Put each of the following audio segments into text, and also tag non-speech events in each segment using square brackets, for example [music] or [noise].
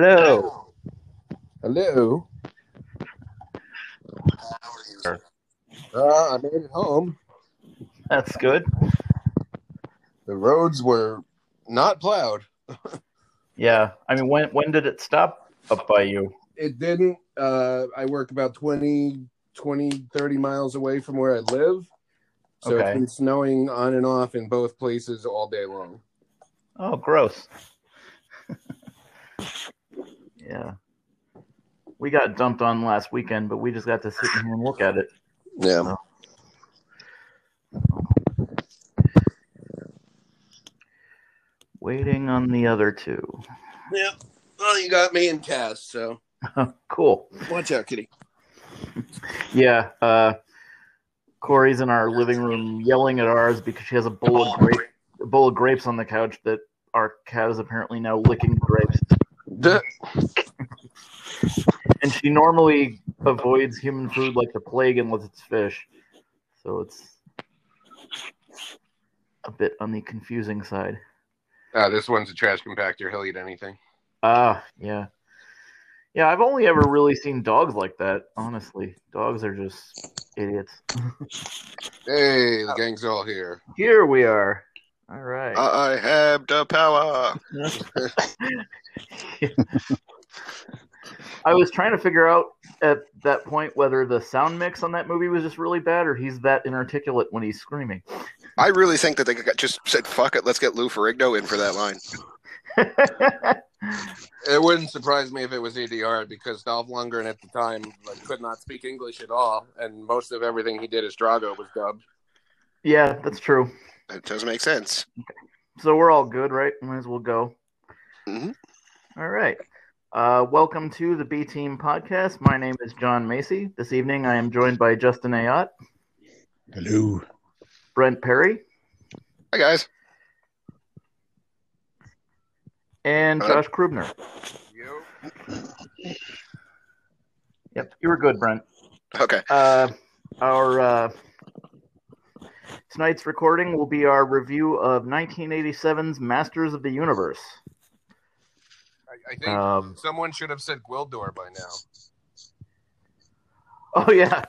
Hello. Hello. Uh, I made it home. That's good. The roads were not plowed. [laughs] Yeah. I mean, when when did it stop up by you? It didn't. Uh, I work about 20, 20, 30 miles away from where I live. So Okay. it's been snowing on and off in both places all day long. Oh, gross. Yeah. We got dumped on last weekend, but we just got to sit in here and look at it. Yeah. Waiting on the other two. Yeah. Well, you got me and Cass, so [laughs] cool. watch out, kitty. Yeah. Uh, Corey's in our living room yelling at ours because she has a bowl of grape, a bowl of grapes on the couch that our cat is apparently now licking grapes. Duh. [laughs] And she normally avoids human food like the plague unless it's fish. So it's a bit on the confusing side. Uh, this one's a trash compactor. He'll eat anything. Ah, yeah. Yeah, I've only ever really seen dogs like that, honestly. Dogs are just idiots. [laughs] Hey, the gang's all here. Here we are. All right. I have the power. I was trying to figure out at that point whether the sound mix on that movie was just really bad or he's that inarticulate when he's screaming. I really think that they got- just said, "Fuck it, let's get Lou Ferrigno in for that line." [laughs] It wouldn't surprise me if it was ADR because Dolph Lundgren at the time like, could not speak English at all, and most of everything he did as Drago was dubbed. Yeah, that's true. That does make sense. So we're all good, right? Might as well go. Mhm. All right. Uh, welcome to the B Team podcast. My name is John Macy. This evening I am joined by Justin Ayotte, Hello. Brent Perry, Hi guys. and Hello. Josh Krubner. You? Yep, you were good, Brent. Okay. Uh, our uh, tonight's recording will be our review of 1987's Masters of the Universe. I, I think Um, someone should have said Gwildor by now. [laughs] oh yeah,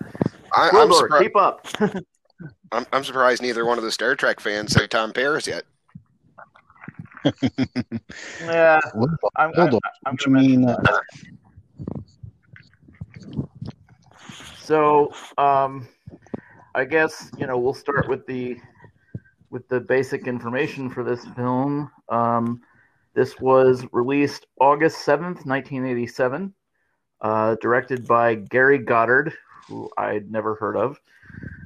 I, I'm, surpri- keep up. [laughs] I'm, I'm surprised neither one of the Star Trek fans said Tom Paris yet. [laughs] yeah, What, I'm, hold on. I'm you mean? Uh, So, um, I guess you know we'll start with the with the basic information for this film. Um, this was released August seventh, nineteen eighty seven. Uh, directed by Gary Goddard, who I'd never heard of.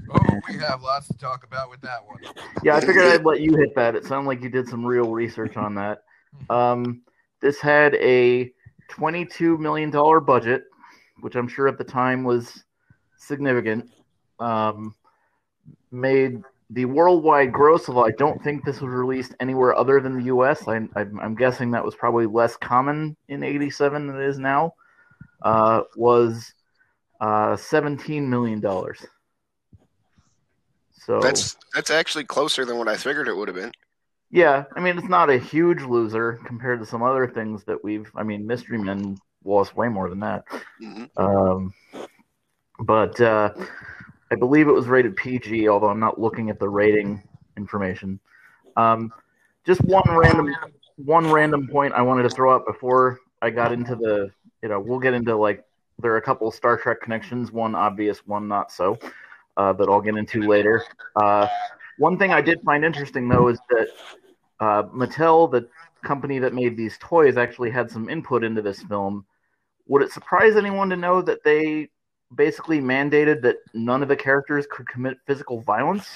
Oh, we have lots to talk about with that one. Yeah, I figured I'd let you hit that. It sounded like you did some real research on that. Um, this had a $22 million budget, which I'm sure at the time was significant. Um, made the worldwide gross of, I don't think this was released anywhere other than the US. I, I'm, I'm guessing that was probably less common in 87 than it is now, uh, was uh, $17 million. So That's that's actually closer than what I figured it would have been. Yeah, I mean it's not a huge loser compared to some other things that we've. I mean, Mystery Men lost way more than that. Mhm. Um, but uh, I believe it was rated PG, although I'm not looking at the rating information. Um, just one random one random point I wanted to throw out before I got into the. You know, we'll get into like there are a couple Star Trek connections, one obvious, one not so, uh, that I'll get into later. Uh, one thing I did find interesting though is that uh, Mattel, the company that made these toys, actually had some input into this film. Would it surprise anyone to know that they basically mandated that none of the characters could commit physical violence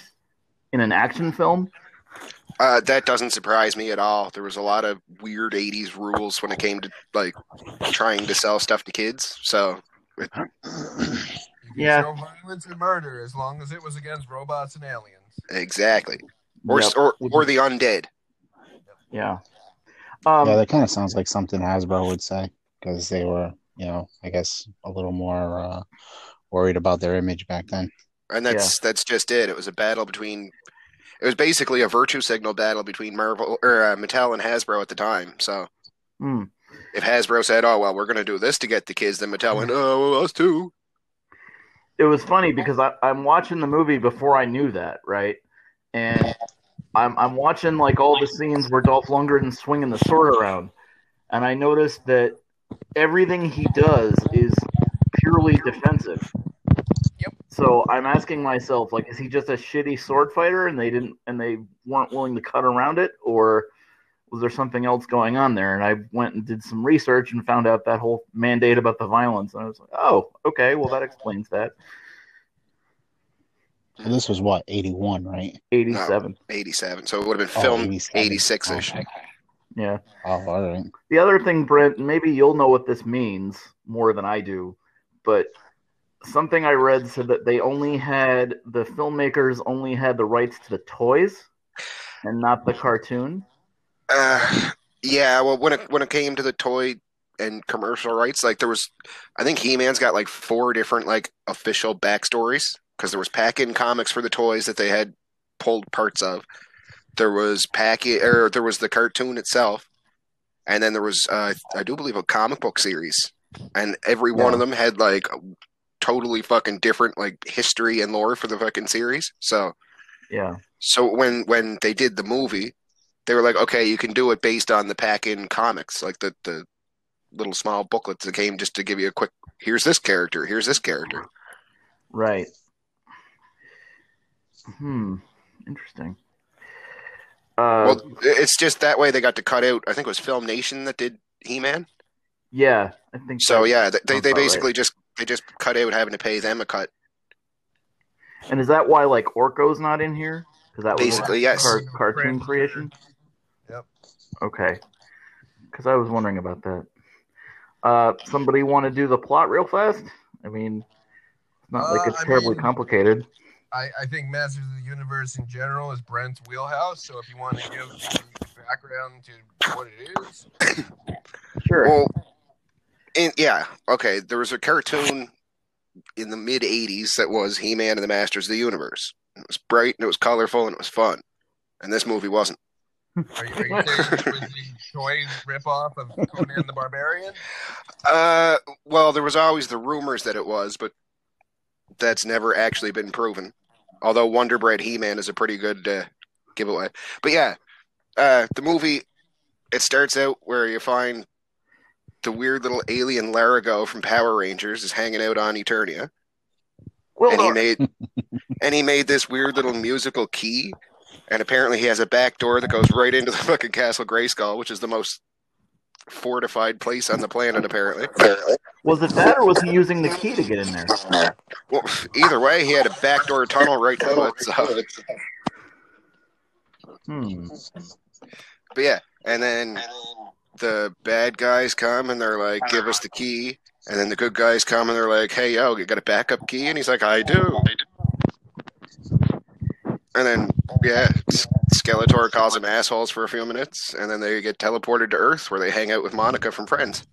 in an action film? Uh, that doesn't surprise me at all. There was a lot of weird '80s rules when it came to like trying to sell stuff to kids. So Yeah. show violence and murder as long as it was against robots and aliens. exactly, or Yep. or, or the undead. yeah. Um, yeah, that kind of sounds like something Hasbro would say because they were, you know, I guess a little more uh, worried about their image back then. And that's that's just it. It was a battle between. It was basically a virtue signal battle between Marvel or uh, Mattel and Hasbro at the time. So Hmm. if Hasbro said, "Oh well, we're going to do this to get the kids," then Mattel went, "Oh, well, us too." it was funny because I, I'm watching the movie before I knew that, right? And I'm I'm watching like all the scenes where Dolph Lundgren's swinging the sword around, and I noticed that everything he does is purely defensive. Yep. So I'm asking myself, like, is he just a shitty sword fighter, and they didn't, and they weren't willing to cut around it, or was there something else going on there? And I went and did some research and found out that whole mandate about the violence, and I was like, oh, okay, well that explains that. So this was what eighty one, right? Eighty-seven. Eighty-seven, so it would have been Oh, filmed 87. eighty-six ish. Okay. Yeah. Oh, all right. The other thing, Brent, maybe you'll know what this means more than I do, but something I read said that they only had the filmmakers only had the rights to the toys and not the cartoon. Uh, yeah, well, when it when it came to the toy and commercial rights, like there was, I think He Man's got like four different like official backstories because there was pack-in comics for the toys that they had pulled parts of. There was pack or there was the cartoon itself, and then there was uh, I do believe a comic book series, and every one of them had like a totally fucking different like history and lore for the fucking series. So Yeah. so when when they did the movie, they were like, okay, you can do it based on the pack-in comics, like the the little small booklets that came just to give you a quick. Here's this character. Here's this character. Right. Hmm. Interesting. Uh, well, it's just that way they got to cut out. I think it was Filmation that did He-Man. yeah, I think So yeah, they they, sounds they about right. basically just they just cut out having to pay them a cut. And is that why like Orko's not in here? Because that was Basically, a yes. car- cartoon creation. Yep. Okay. Because I was wondering about that. Uh, somebody want to do the plot real fast? I mean, it's not like Uh, it's I terribly mean- complicated. I, I think Masters of the Universe in general is Brent's wheelhouse. So if you want to give the background to what it is, [coughs] Sure. Well, in, yeah, okay. There was a cartoon in the mid '80s that was He-Man and the Masters of the Universe. It was bright and it was colorful and it was fun. And this movie wasn't. are you, are you saying it was the toy ripoff of Conan the Barbarian? Uh, well, there was always the rumors that it was, but that's never actually been proven. Although Wonder Bread He-Man is a pretty good uh, giveaway. But yeah, uh, the movie it starts out where you find the weird little alien Larago from Power Rangers is hanging out on Eternia, well, and he made [laughs] and he made this weird little musical key, and apparently he has a back door that goes right into the [laughs] fucking Castle Grayskull, which is the most fortified place on the planet apparently. was it that, or was he using the key to get in there? Well, either way, he had a backdoor tunnel right to it. So, Hmm. but yeah, and then the bad guys come and they're like, "Give us the key," and then the good guys come and they're like, "Hey, yo, you got a backup key?" And he's like, "I do." And then, yeah, Skeletor calls them assholes for a few minutes, and then they get teleported to Earth, where they hang out with Monica from Friends.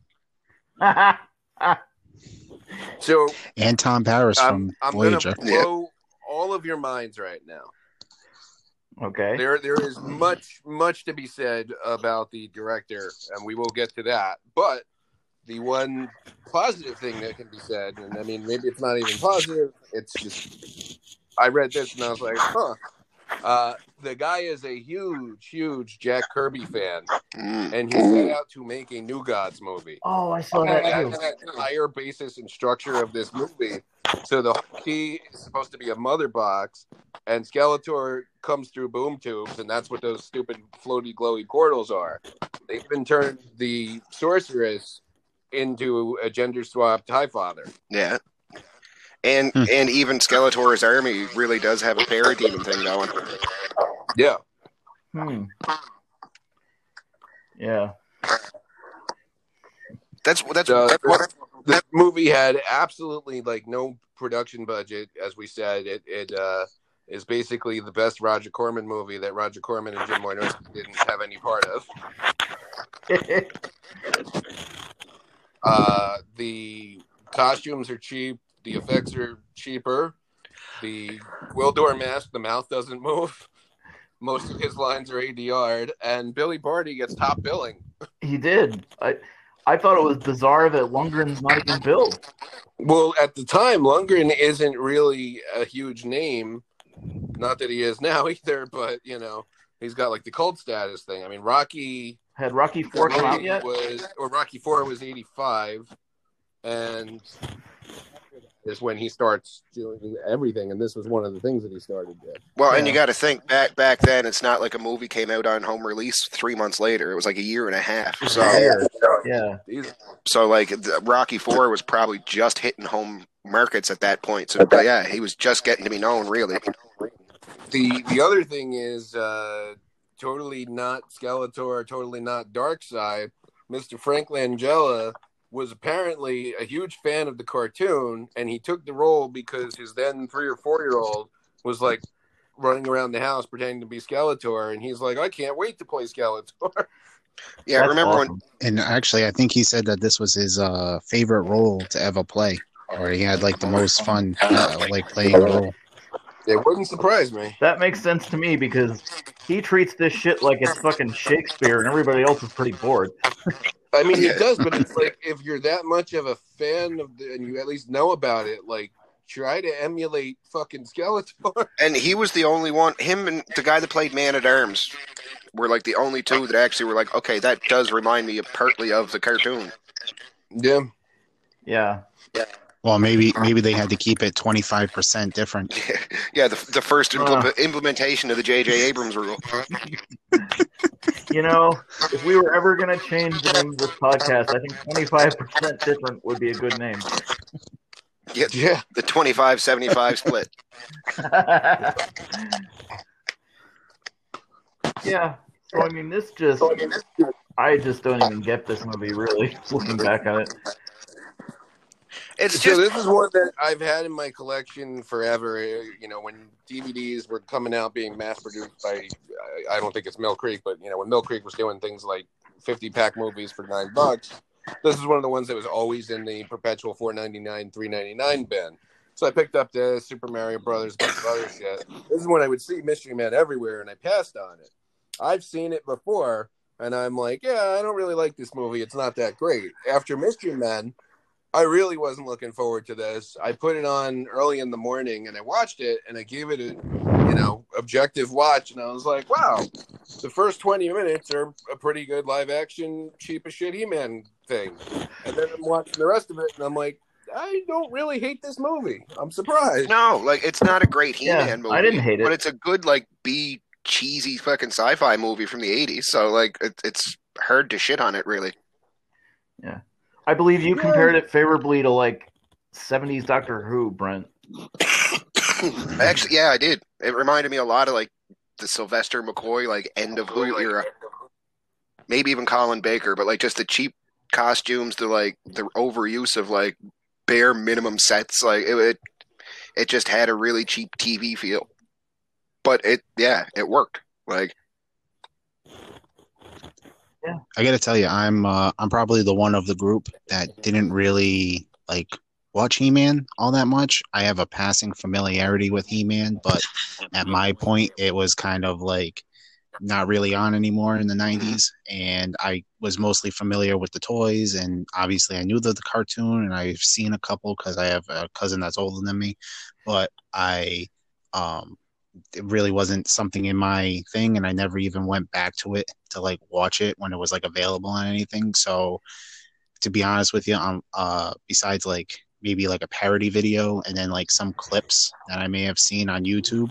[laughs] So And Tom Paris I'm, from I'm going Voyager. to blow all of your minds right now. okay. There, there is much, much to be said about the director, and we will get to that. But the one positive thing that can be said, and I mean, maybe it's not even positive. It's just I read this and I was like, huh. Uh, the guy is a huge, huge Jack Kirby fan, Mm. and he set out to make a New Gods movie. Oh, I saw that that's too. the entire basis and structure of this movie. So the key is supposed to be a mother box, and Skeletor comes through boom tubes, and that's what those stupid floaty glowy portals are. They even turned the sorceress into a gender swapped High Father. Yeah. And Hmm. and even Skeletor's army really does have a parademon thing going. Yeah. Hmm. Yeah. That's that's So that's what the movie had absolutely like no production budget, as we said. It it uh, is basically the best Roger Corman movie that Roger Corman and Jim Wynorski didn't have any part of. [laughs] Uh, the costumes are cheap. The effects are cheaper. The Gwildor mask, the mouth doesn't move. [laughs] Most of his lines are ADR'd, and Billy Barty gets top billing. He did. I I thought it was bizarre that Lundgren's not even billed. Well, at the time, Lundgren isn't really a huge name. Not that he is now [laughs] either, but you know, he's got like the cult status thing. I mean, Rocky Had Rocky Four come out yet? was or Rocky Four was eighty five, and is when he starts doing everything. And this was one of the things that he started with. Well, and you got to think back back then. It's not like a movie came out on home release three months later. It was like a year and a half. So, Yeah. He's- so like Rocky Four was probably just hitting home markets at that point. So yeah, he was just getting to be known, really. the the other thing is uh totally not Skeletor, totally not Darkseid. Mr. Frank Langella was apparently a huge fan of the cartoon, and he took the role because his then three or four year old was like running around the house pretending to be Skeletor, and he's like, I can't wait to play Skeletor. [laughs] Yeah, That's remember when. And actually, I think he said that this was his uh, favorite role to ever play, or he had like the most fun, uh, like playing the role. It wouldn't surprise me. That makes sense to me because he treats this shit like it's fucking Shakespeare, and everybody else is pretty bored. [laughs] I mean, Yeah. he does, but it's [laughs] like if you're that much of a fan of the, and you at least know about it, like try to emulate fucking Skeletor. [laughs] and he was the only one. Him and the guy that played Man at Arms were like the only two that actually were like, okay, that does remind me of partly of the cartoon. Yeah. Yeah. Yeah. Well, maybe maybe they had to keep it twenty five percent different. [laughs] yeah, the, the first impl- Uh. implementation of the J.J. Abrams rule. [laughs] You know, if we were ever going to change the name of this podcast, I think 25% different would be a good name. Yeah, Yeah. the 25-75 split. [laughs] yeah. So, I mean, this just, I just don't even get this movie, really, looking back at it. It's So just this is one that I've had in my collection forever. uh, You know, when DVDs were coming out, being mass produced by, I- I don't think it's Mill Creek, but you know, when Mill Creek was doing things like fifty pack movies for nine bucks, this is one of the ones that was always in the perpetual four ninety nine, three ninety nine bin. So I picked up the Super Mario Brothers, bunch of other shit. This is when I would see Mystery Man everywhere, and I passed on it. I've seen it before, and I'm like, yeah, I don't really like this movie. It's not that great. After Mystery Men, I really wasn't looking forward to this. I put it on early in the morning and I watched it and I gave it a you know objective watch and I was like, wow, the first twenty minutes are a pretty good live action cheap as shit He Man thing. And then I'm watching the rest of it and I'm like, I don't really hate this movie. I'm surprised. no, like it's not a great He-Man Yeah, movie. I didn't hate it. but it's a good like B cheesy fucking sci-fi movie from the '80s. So like it, it's hard to shit on it, really. I believe you Yeah. compared it favorably to, like, 70s Doctor Who, Brent. [coughs] Actually, yeah, I did. It reminded me a lot of like the Sylvester McCoy like end of Who era. Maybe even Colin Baker, but like just the cheap costumes, the like the overuse of like bare minimum sets. Like it, it, it just had a really cheap TV feel. But it, yeah, it worked. Like I got to tell you, I'm uh, I'm probably the one of the group that didn't really like watch He-Man all that much. I have a passing familiarity with He-Man, but at my point, it was kind of like not really on anymore in the 90s and I was mostly familiar with the toys and obviously I knew the, the cartoon and I've seen a couple cuz I have a cousin that's older than me. But I um it really wasn't something in my thing and I never even went back to it to like watch it when it was like available on anything so to be honest with you um uh besides like maybe like a parody video and then like some clips that I may have seen on YouTube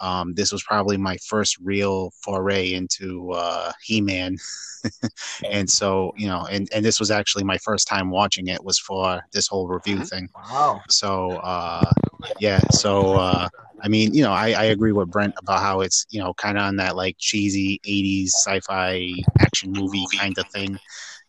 um, this was probably my first real foray into uh, He-Man, [laughs] and so you know, and and this was actually my first time watching it was for this whole review Mhm. thing. Wow. So uh, yeah, so uh, I mean, you know, I, I agree with Brent about how it's you know kind of on that like cheesy '80s sci-fi action movie kind of thing.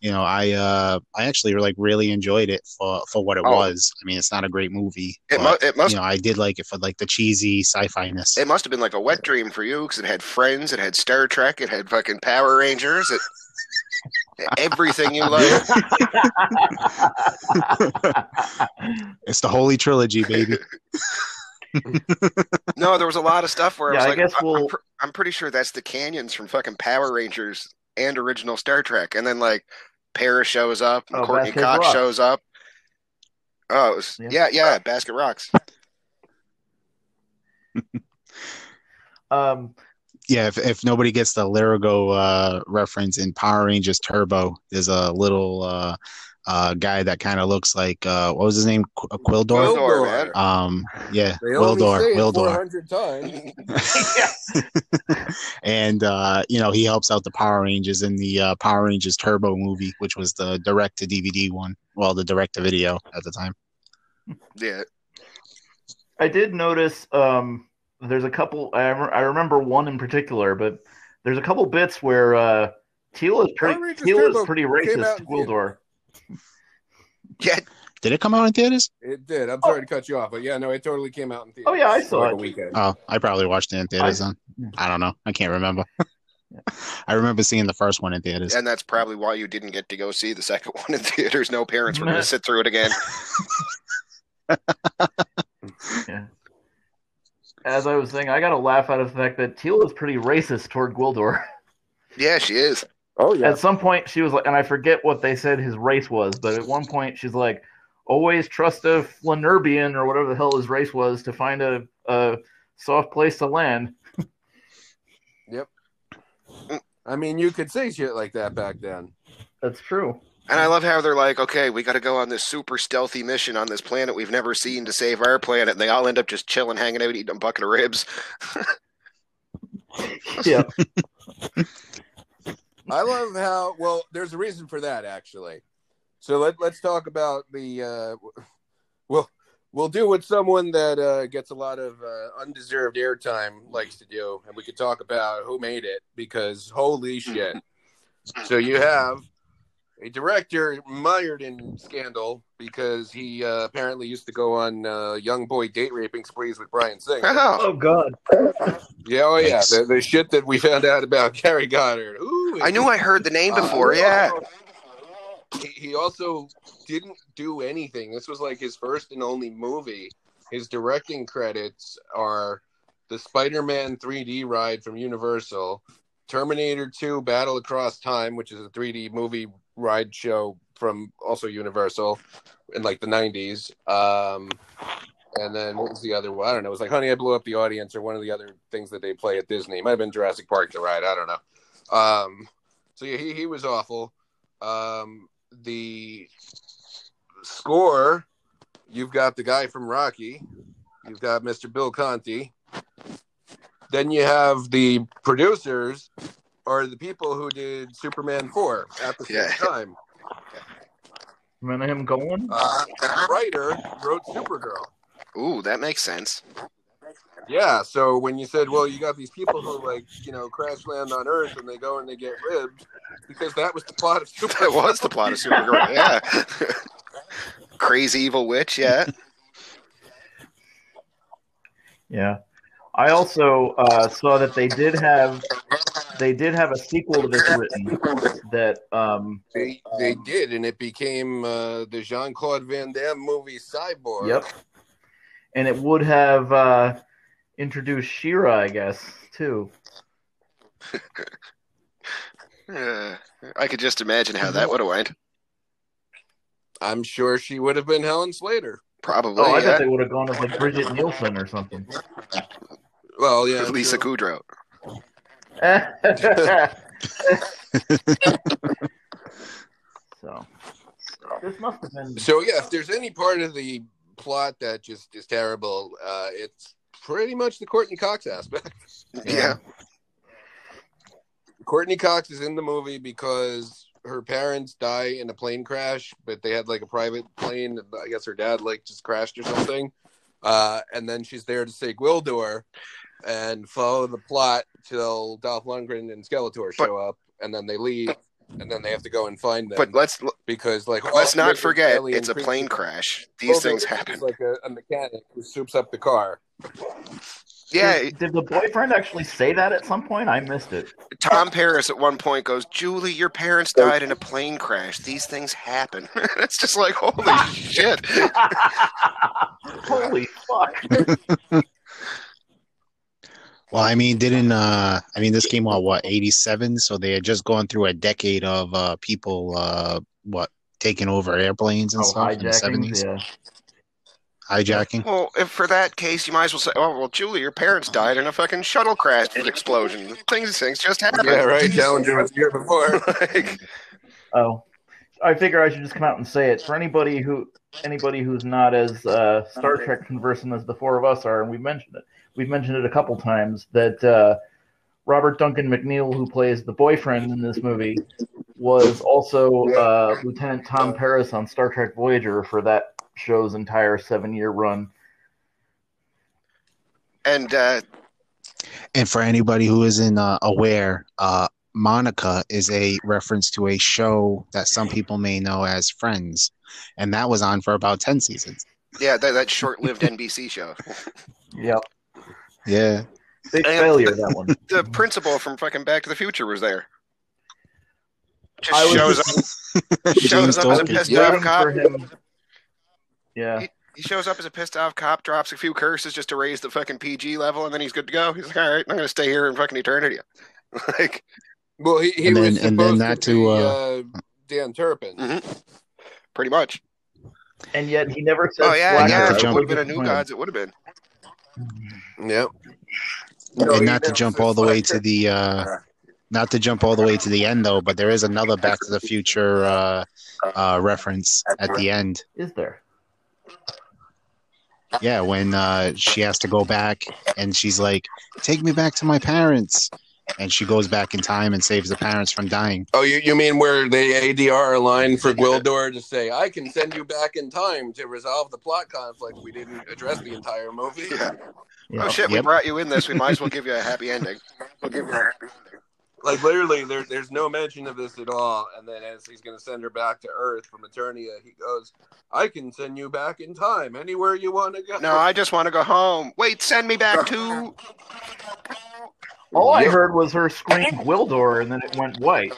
You know, I uh, I actually like really enjoyed it for for what it Oh. was. I mean, it's not a great movie. it, but, mu- it must you know, I did like it for like the cheesy sci-fi ness. it must have been like a wet dream for you because it had Friends, it had Star Trek, it had fucking Power Rangers, it everything you love. [laughs] [laughs] It's the Holy Trilogy, baby. [laughs] No, there was a lot of stuff where Yeah, I I like, guess I- I'm, we'll- pr- I'm pretty sure that's the canyons from fucking Power Rangers and original Star Trek. And then like Paris shows up, and Oh, Courtney Basket Cox Rocks. shows up. Oh, was, Yeah. yeah, yeah, Basket Rocks. [laughs] Um, Yeah, if, if nobody gets the Larigo uh, reference in Power Rangers Turbo, there's a little uh, uh, guy that kind of looks like uh, what was his name? Qu- Quildor. Quildor, man. Um, yeah, They Wildor, Wildor, [laughs] and uh, you know he helps out the Power Rangers in the uh, Power Rangers Turbo movie, which was the direct to DVD one, well, the direct to video at the time. Yeah, I did notice um, there's a couple. I, rem- I remember one in particular, but there's a couple bits where uh, Teela is pretty Power Rangers Teela is pretty racist out to in Gwildor. Yeah. Did it come out in theaters? It did. I'm sorry to cut you off, but yeah, no, it totally came out in theaters. Oh, yeah, I saw like it. a weekend. Oh, I probably watched it in theaters I- then. I don't know. I can't remember. [laughs] I remember seeing the first one in theaters. And that's probably why you didn't get to go see the second [laughs] one in theaters. No parents were going to sit through it again. [laughs] Yeah. As I was saying, I got a laugh out of the fact that Teela is pretty racist toward Gwildor. Yeah, she is. Oh yeah. At some point, she was like, and I forget what they said his race was, but at one point, she's like, always trust a Flanerbian or whatever the hell his race was to find a, a soft place to land. [laughs] Yep. I mean, you could say shit like that back then. That's true. And I love how they're like, okay, we got to go on this super stealthy mission on this planet we've never seen to save our planet. And they all end up just chilling, hanging out, eating a bucket of ribs. [laughs] Yeah. [laughs] I love how well. There's a reason for that, actually. So let let's talk about the. Uh, well, we'll do what someone that uh, gets a lot of uh, undeserved airtime likes to do, and we could talk about who made it because holy shit! So you have a director mired in scandal because he uh, apparently used to go on uh, young boy date raping sprees with Bryan Singer. Oh, Oh God. Yeah, oh yeah, the, the shit that we found out about [laughs] Gary Goddard. Ooh, I knew I heard the name before. Uh, Yeah. He, he also didn't do anything. This was like his first and only movie. His directing credits are the Spider-Man 3D ride from Universal, Terminator 2: Battle Across Time, which is a 3D movie ride show from also Universal in like the 90s. Um, and then what was the other one? I don't know. It was like Honey, I Blew Up the Audience or one of the other things that they play at Disney. It might have been Jurassic Park the ride. I don't know. Um, so yeah, he, he was awful. Um, the score, you've got the guy from Rocky, you've got Mr. Bill Conti. Then you have the producers or the people who did Superman 4 at the same Yeah. time. Remember him going? Uh, the writer wrote Supergirl. Ooh, that makes sense. Yeah, so when you said, well, you got these people who [laughs] like, you know, crash land on Earth and they go and they get ribbed, because that was the plot of [laughs] That Supergirl. was the plot of Supergirl. Yeah. [laughs] Crazy evil witch. Yeah. Yeah. I also uh, saw that they did have they did have a sequel to this written that um, They they did, and it became uh, the Jean Claude Van Damme movie Cyborg. Yep. And it would have uh, introduced She-Ra, I guess, too. Uh, [laughs] I could just imagine how that would have went. I'm sure she would have been Helen Slater. Probably. Oh, I yeah. thought they would have gone with like Brigitte Nielsen or something. Well, yeah, Lisa sure- Kudrow. [laughs] so this must have been So yeah, if there's any part of the plot that just is terrible, uh, it's pretty much the Courteney Cox aspect. [laughs] Yeah. Courteney Cox is in the movie because her parents die in a plane crash, but they had like a private plane. and I guess her dad like just crashed or something. Uh, and then she's there to say Gwildor and follow the plot till Dolph Lundgren and Skeletor show up, and then they leave, and then they have to go and find them. But let's because like let's not forget it's a plane crash. These things happen. Like a, a mechanic who soups up the car. Yeah, Did, did the boyfriend actually say that at some point? I missed it. Tom Paris at one point goes, "Julie, your parents died in a plane crash. These things happen." [laughs] it's just like holy [laughs] shit. [laughs] Holy fuck! Well, I mean, didn't uh I mean this came out what, 87, so they had just gone through a decade of uh people uh what taking over airplanes and Oh, stuff in the 70s, Yeah. hijacking. Well, if for that case, you might as well say, "Oh, well, Julie, your parents died in a fucking shuttle crash explosion. Things, things just happen." Yeah, right. Challenger was here before. [laughs] like, Oh, I figure I should just come out and say it for anybody who anybody who's not as uh, Star Trek conversant as the four of us are, and we've mentioned it. We've mentioned it a couple times that uh, Robert Duncan McNeill, who plays the boyfriend in this movie, was also uh, Lieutenant Tom Paris on Star Trek Voyager for that show's entire seven-year run. and uh, And for anybody who isn't uh, aware, uh Monica is a reference to a show that some people may know as Friends, and that was on for about 10 seasons. yeah, that, that short-lived NBC show. [laughs] Yep, Yeah. big And- failure that one. The principal from fucking Back to the Future was there. Just I was shows just up. [laughs] Shows up as a pissed off cop. Yeah, He shows up as a pissed off cop, drops a few curses just to raise the fucking PG level, and then he's good to go. He's like, "All right, I'm gonna stay here in fucking Eternia." [laughs] like, Well, he, he And then- was and then supposed that to, to, be, uh, uh, Dan Turpin. Mhm. pretty much. and yet he never said. Oh yeah, Black not yeah. If it would have been a New Gods. It would have been. Yep. and not to jump all the way to the uh not to jump all the way to the end though but there is another back to the future uh uh reference at the end Is there? yeah when uh she has to go back and she's like take me back to my parents and she goes back in time and saves the parents from dying Oh, you, you mean where the ADR line for Gwildor to say, I can send you back in time to resolve the plot conflict? We didn't address the entire movie. Yeah. Yeah. Oh shit, we brought you in this. We might as well give you a [laughs] happy ending. We'll give you a happy ending. Like, literally, there, there's no mention of this at all. And then as he's going to send her back to Earth from Eternia, he goes, I can send you back in time anywhere you want to go. No, I just want to go home. Wait, send me back to. All I heard was her scream Gwildor, and then it went white.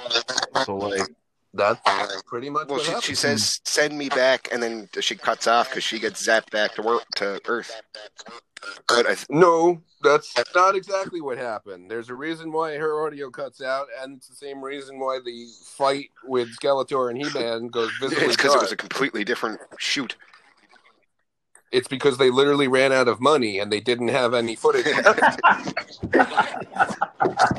So like, That's pretty much Well, what she, she says, "Send me back," and then she cuts off because she gets zapped back to work to Earth. But I th- No, that's not exactly what happened. There's a reason why her audio cuts out, and it's the same reason why the fight with Skeletor and He-Man goes [laughs] visibly it's because it was a completely different shoot. It's because they literally ran out of money and they didn't have any footage. [laughs]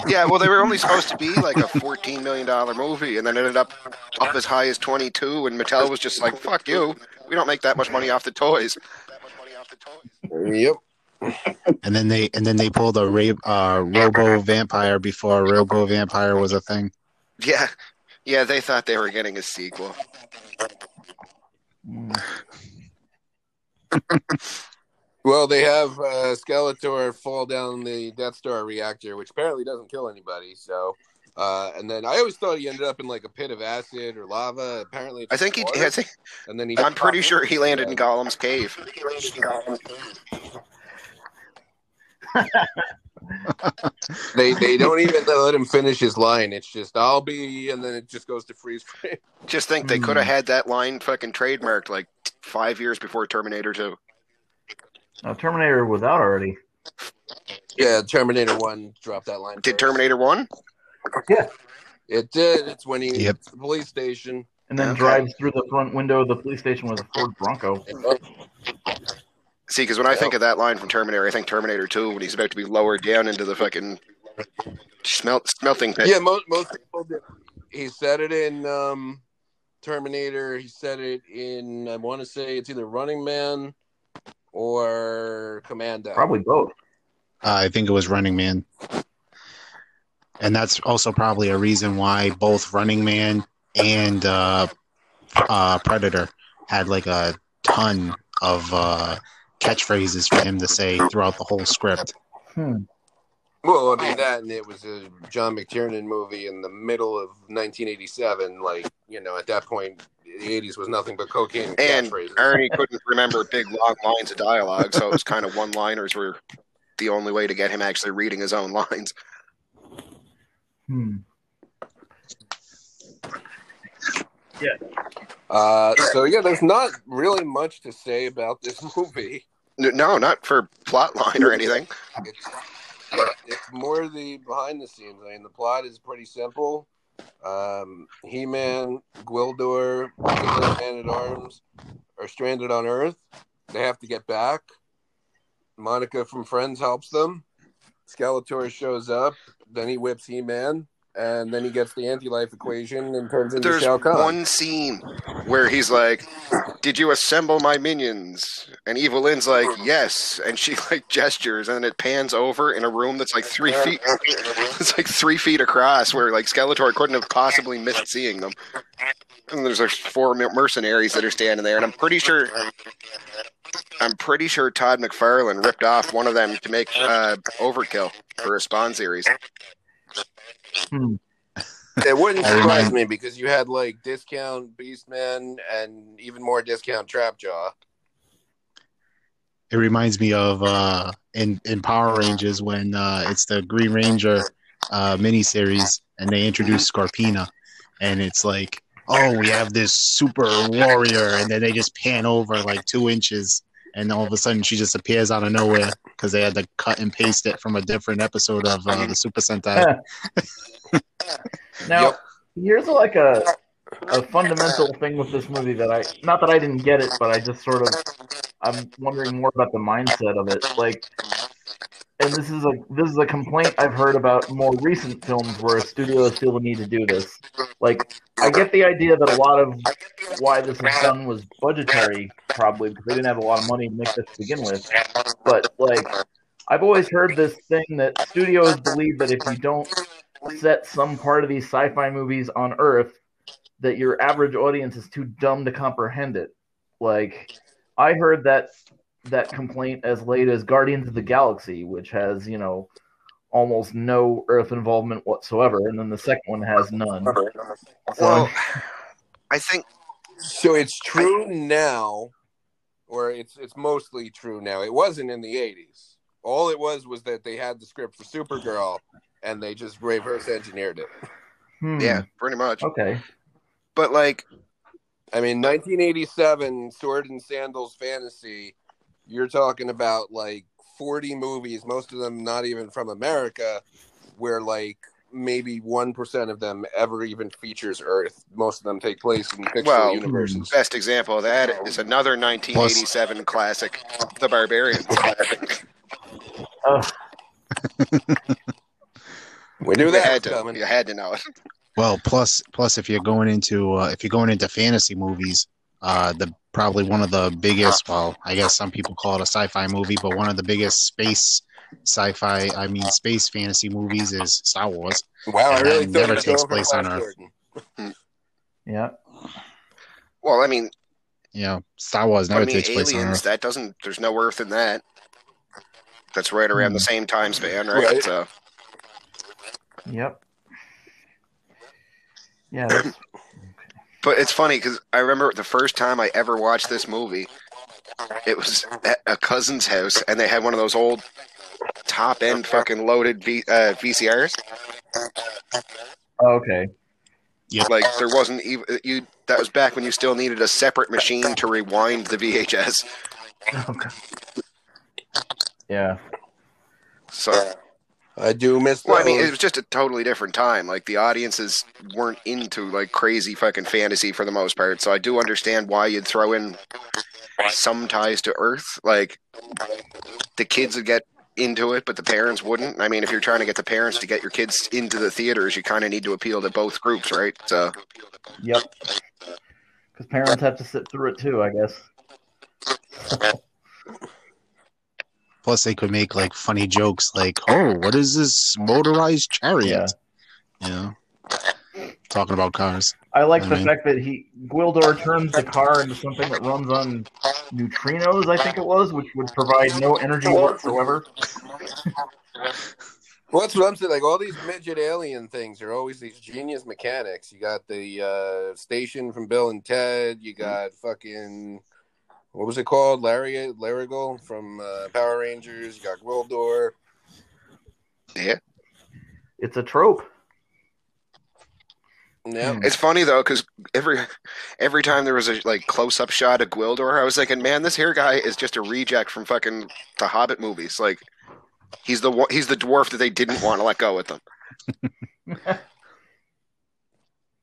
Yeah, well, they were only supposed to be like a fourteen million dollar movie, and then ended up up as high as twenty two. And Mattel was just like, "Fuck you, we don't make that much money off the toys." yep. and then they and then they pulled a ra- uh, robo vampire before robo vampire was a thing Yeah, yeah, they thought they were getting a sequel. [laughs] Well, they have uh, Skeletor fall down the Death Star reactor, which apparently doesn't kill anybody. So, uh, and then I always thought he ended up in like a pit of acid or lava. Apparently, it's I think he. water. I think, and then he. I'm pretty sure he landed in Gollum's cave. [laughs] [laughs] They they don't even let him finish his line. It's just I'll be, and then it just goes to freeze frame. [laughs] Just think they could have hmm. had that line fucking trademarked like five years before Terminator Two. now Terminator was out already. Yeah, Terminator One dropped that line. Did first. Terminator One? Yeah, it did. It's when he Yep. hits the police station. And then Okay. drives through the front window of the police station with a Ford Bronco. See, because when I think of that line from Terminator, I think Terminator Two when he's about to be lowered down into the fucking smelt smelting pit. Yeah, most most people did. He said it in um, Terminator. He said it in I want to say it's either Running Man or Commando. Probably both. Uh, I think it was Running Man. And that's also probably a reason why both Running Man and uh, uh, Predator had like a ton of uh, catchphrases for him to say throughout the whole script. Hmm. Well, I mean that, and it was a John McTiernan movie in the middle of 1987. Like you know, at that point, the 80s was nothing but cocaine and, And catchphrases. Arnie couldn't remember big long lines of dialogue, so it was kind of one-liners were the only way to get him actually reading his own lines. Hmm. Yeah. Uh, so yeah, there's not really much to say about this [laughs] movie. No, not for plot line or anything. It's, it's more the behind the scenes. I mean, the plot is pretty simple. Um, He Man, Gwildor, Man at Arms are stranded on Earth. They have to get back. Monica from Friends helps them. Skeletor shows up. Then he whips He Man. And then he gets the anti life equation and turns into There's Shao Kahn. one scene where he's like, "Did you assemble my minions?" And Evil Lynn's like, "Yes," and she like gestures, and it pans over in a room that's like three feet. It's like three feet across, where like Skeletor couldn't have possibly missed seeing them. And there's like four mercenaries that are standing there, and I'm pretty sure. I'm pretty sure Todd McFarlane ripped off one of them to make uh, Overkill for a Spawn series. Hmm. It wouldn't surprise me because you had like discount Beastman and even more discount Trapjaw. It reminds me of uh, in in Power Rangers when uh, it's the Green Ranger uh, miniseries and they introduce Scorpina, and it's like, oh, we have this super warrior, and then they just pan over like two inches, and all of a sudden she just appears out of nowhere because they had to cut and paste it from a different episode of uh, the Super Sentai. [laughs] [laughs] Now, Yep. here's like a a fundamental thing with this movie that I not that I didn't get it, but I just sort of I'm wondering more about the mindset of it. Like, and this is a this is a complaint I've heard about more recent films where studios feel the need to do this. Like, I get the idea that a lot of why this was done was budgetary, probably because they didn't have a lot of money to make this to begin with. But like, I've always heard this thing that studios believe that if you don't set some part of these sci-fi movies on Earth, that your average audience is too dumb to comprehend it. Like, I heard that that complaint as late as Guardians of the Galaxy, which has you know almost no Earth involvement whatsoever, and then the second one has none. So, Well, I think So it's true now, or it's it's mostly true now. It wasn't in the eighties. All it was was that they had the script for Supergirl and they just reverse engineered it. hmm, yeah, pretty much. Okay. But like, I mean, 1987, Sword and Sandals Fantasy. You're talking about like 40 movies, most of them not even from America, where like maybe one percent of them ever even features Earth. Most of them take place in fictional Well, universes. best example of that is another 1987 classic, The Barbarian. Ugh. [laughs] We knew you that had was to, coming. you had to know it. Well, plus plus if you're going into uh, if you're going into fantasy movies, uh, the probably one of the biggest. Well, I guess some people call it a sci-fi movie, but one of the biggest space sci-fi, I mean space fantasy movies is Star Wars. Wow, I really that thought never takes place on Earth. Gordon. [laughs] Yeah. Well, I mean, yeah, Star Wars I never mean, takes place on aliens. Earth. That doesn't. There's no Earth in that. That's right around the same time span, right? Right. So, Yep. Yeah. [coughs] That's, but it's funny because I remember the first time I ever watched this movie. It was at a cousin's house, and they had one of those old top end fucking loaded v, uh, VCRs. okay. Yeah. Like there wasn't even you. That was back when you still needed a separate machine to rewind the VHS. [laughs] Okay. Yeah. So, I do miss well, I mean, it was just a totally different time. Like the audiences weren't into like crazy fucking fantasy for the most part. So I do understand why you'd throw in some ties to Earth. Like the kids would get into it, but the parents wouldn't. I mean, if you're trying to get the parents to get your kids into the theaters, you kind of need to appeal to both groups, right? So, Yep. Because parents have to sit through it too, I guess. [laughs] Plus, they could make like funny jokes, like, "Oh, what is this motorized chariot?" You know, talking about cars. I like the Mhm. fact that he Gwildor turns the car into something that runs on neutrinos, I think it was, which would provide no energy whatsoever. [laughs] Well, that's what I'm saying. Like all these midget alien things are always these genius mechanics. You got the uh, station from Bill and Ted. You got fucking what was it called? Larry Larigal from uh, Power Rangers. You got Gwildor. yeah. It's a trope. Yeah, It's funny though, because every every time there was a like close up shot of Gwildor, I was thinking, man, this here guy is just a reject from fucking the Hobbit movies. Like, He's the one- he's the dwarf that they didn't want to let go with them. [laughs]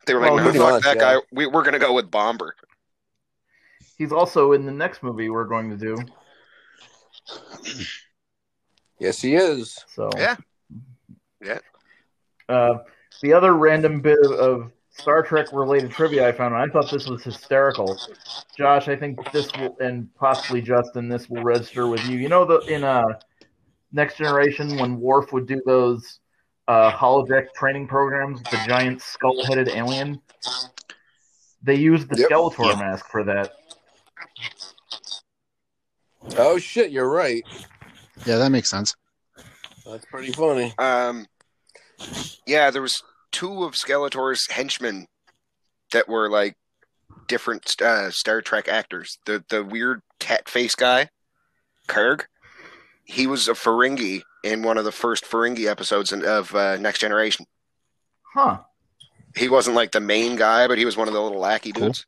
They were like, Well, no, fuck much, that yeah. guy. We, we're gonna go with Bombur. He's also in the next movie we're going to do. Yes, he is. So Yeah. Yeah. Uh, the other random bit of, of Star Trek related trivia I found, I thought this was hysterical. Josh, I think this will, and possibly Justin, this will register with you. You know, the in uh, Next Generation when Worf would do those uh, holodeck training programs the giant skull-headed alien. They used the Yep. Skeletor Yeah. mask for that. Oh shit, you're right. Yeah, that makes sense. That's pretty funny. Um, yeah, there was two of Skeletor's henchmen that were like different uh, Star Trek actors. The the weird cat face guy, Karg. He was a Ferengi in one of the first Ferengi episodes in, of uh, Next Generation. Huh. He wasn't like the main guy, but he was one of the little lackey Cool. dudes.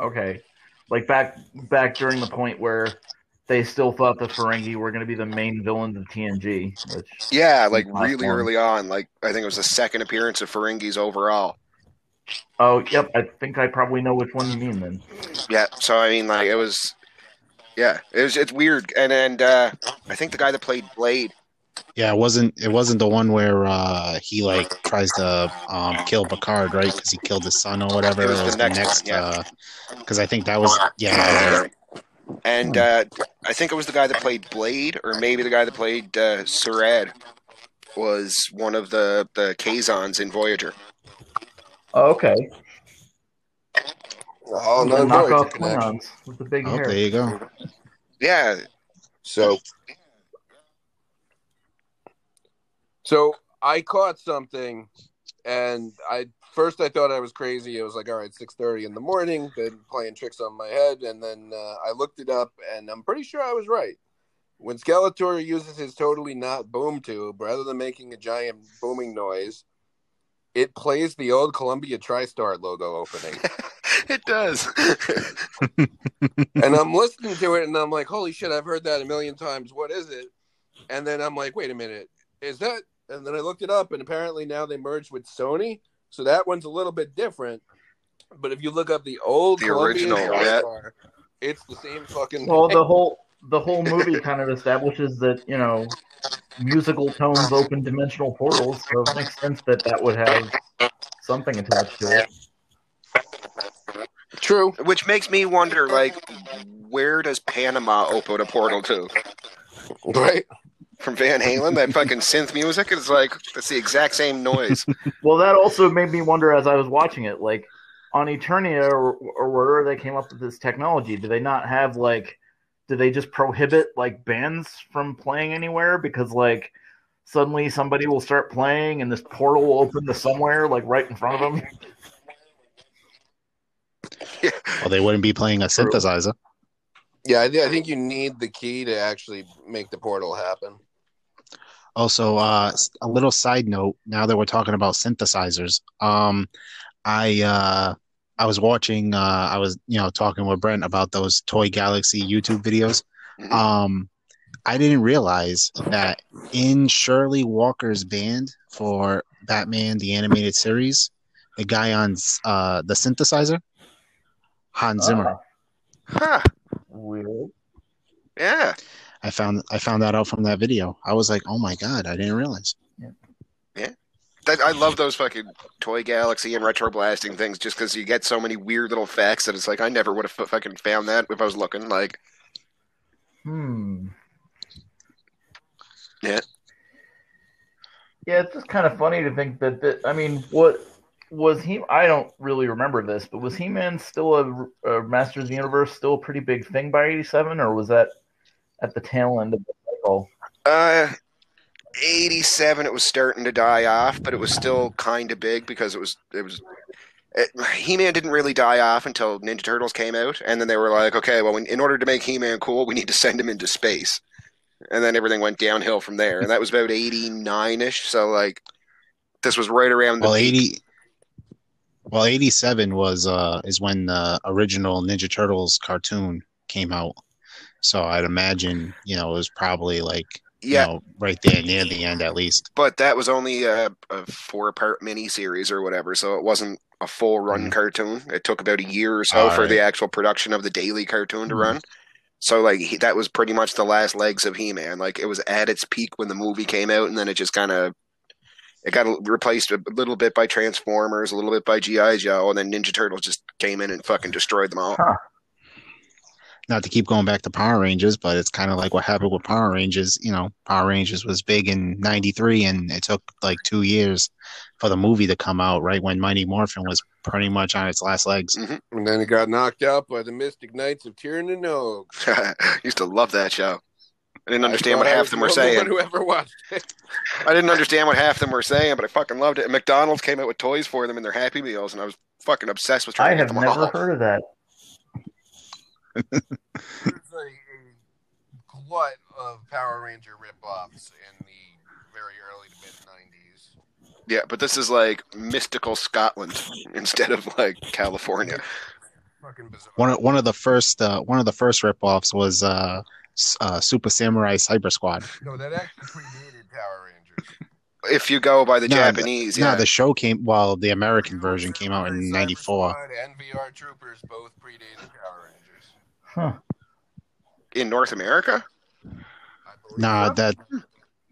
Okay. Like back back during the point where they still thought the Ferengi were going to be the main villains of TNG, which Yeah, like really one. early on. Like I think it was the second appearance of Ferengis overall. Oh, yep. I think I probably know which one you mean then. Yeah, so I mean, like it was, yeah, it was. It's weird, and and uh, I think the guy that played Blade, Yeah, it wasn't it wasn't the one where uh, he like tries to um, kill Picard, right? Because he killed his son or whatever. It was the next one, yeah. Because I think that was yeah. Right. and uh, I think it was the guy that played Blade, or maybe the guy that played uh, Saurod, was one of the the Kazons in Voyager. Oh, okay. Oh the no, Voyager knockoff connection. Klingons with the big Oh, hair. there you go. Yeah, So, so I caught something, and I first I thought I was crazy. It was like, all right, six thirty in the morning, been playing tricks on my head, and then uh, I looked it up, and I'm pretty sure I was right. When Skeletor uses his totally not boom tube, rather than making a giant booming noise, it plays the old Columbia TriStar logo opening. [laughs] it does. and I'm listening to it, and I'm like, "Holy shit! I've heard that a million times. What is it?" And then I'm like, "Wait a minute, is that?" And then I looked it up, and apparently now they merged with Sony, so that one's a little bit different. But if you look up the old The Columbia original, yeah. TriStar, it's the same fucking. Well, thing. the whole the whole movie kind of establishes that you know musical tones open dimensional portals, so it makes sense that that would have something attached to it. True. Which makes me wonder, like, where does Panama open a portal to? Right. From Van Halen, that fucking synth music is like it's the exact same noise. [laughs] Well, that also made me wonder as I was watching it, like on Eternia or, or wherever they came up with this technology, do they not have like, do they just prohibit like bands from playing anywhere because like suddenly somebody will start playing and this portal will open to somewhere like right in front of them? Well, they wouldn't be playing a synthesizer. Yeah, I think you need the key to actually make the portal happen. Also, uh, a little side note. Now that we're talking about synthesizers, um, I uh, I was watching. Uh, I was you know talking with Brent about those Toy Galaxy YouTube videos. Mhm. Um, I didn't realize that in Shirley Walker's band for Batman the animated series, the guy on uh, the synthesizer, Hans Zimmer. Huh. Weird. Yeah. I found I found that out from that video. I was like, oh my god, I didn't realize. That, I love those fucking Toy Galaxy and retro blasting things just because you get so many weird little facts that it's like I never would have fucking found that if I was looking. Like, Hmm. Yeah. Yeah, it's just kind of funny to think that, that I mean, what was he? I don't really remember this, but was He Man still a, a Masters of the Universe still a pretty big thing by '87, or was that at the tail end of the cycle? uh, 87, it was starting to die off, but it was still kind of big because it was, it was, it, He-Man didn't really die off until Ninja Turtles came out, and then they were like, okay, well, in order to make He-Man cool, we need to send him into space, and then everything went downhill from there, and that was about 89ish. So like, this was right around the Well, eighty. Well, eighty-seven was uh is when the original Ninja Turtles cartoon came out. So I'd imagine you know it was probably like Yeah, you know, right there near the end at least. but that was only a, a four part mini series or whatever, so it wasn't a full run Mhm. cartoon. It took about a year or so for Alright. the actual production of the daily cartoon to Mhm. run. So like he, that was pretty much the last legs of He Man. Like it was at its peak when the movie came out, and then it just kind of it got replaced a little bit by Transformers, a little bit by GI Joe, and then Ninja Turtles just came in and fucking destroyed them all. Not to keep going back to Power Rangers, but it's kind of like what happened with Power Rangers. You know, Power Rangers was big in '93, and it took like two years for the movie to come out. Right when Mighty Morphin was pretty much on its last legs. Mm-hmm. And then it got knocked out by the Mystic Knights of Tir Na Nog. [laughs] Used to love that show. I didn't understand what half was them were saying. one who ever watched it. I didn't understand what half of them were saying, but I fucking loved it. And McDonald's came out with toys for them in their Happy Meals, and I was fucking obsessed with trying I to get have never heard of that. There's a, a glut of Power Ranger rip-offs in the very early to mid '90s. Yeah, but this is like mystical Scotland instead of like California. Fucking bizarre. One of one of the first uh, one of the first ripoffs was uh, uh, Super Samurai Cyber Squad. no, that actually predated Power Rangers. If you go by the No, Japanese, yeah. No, the show came. Well, the American version came out in '94. Squad and VR Troopers both predated Power Rangers. Huh. in North America. Nah, that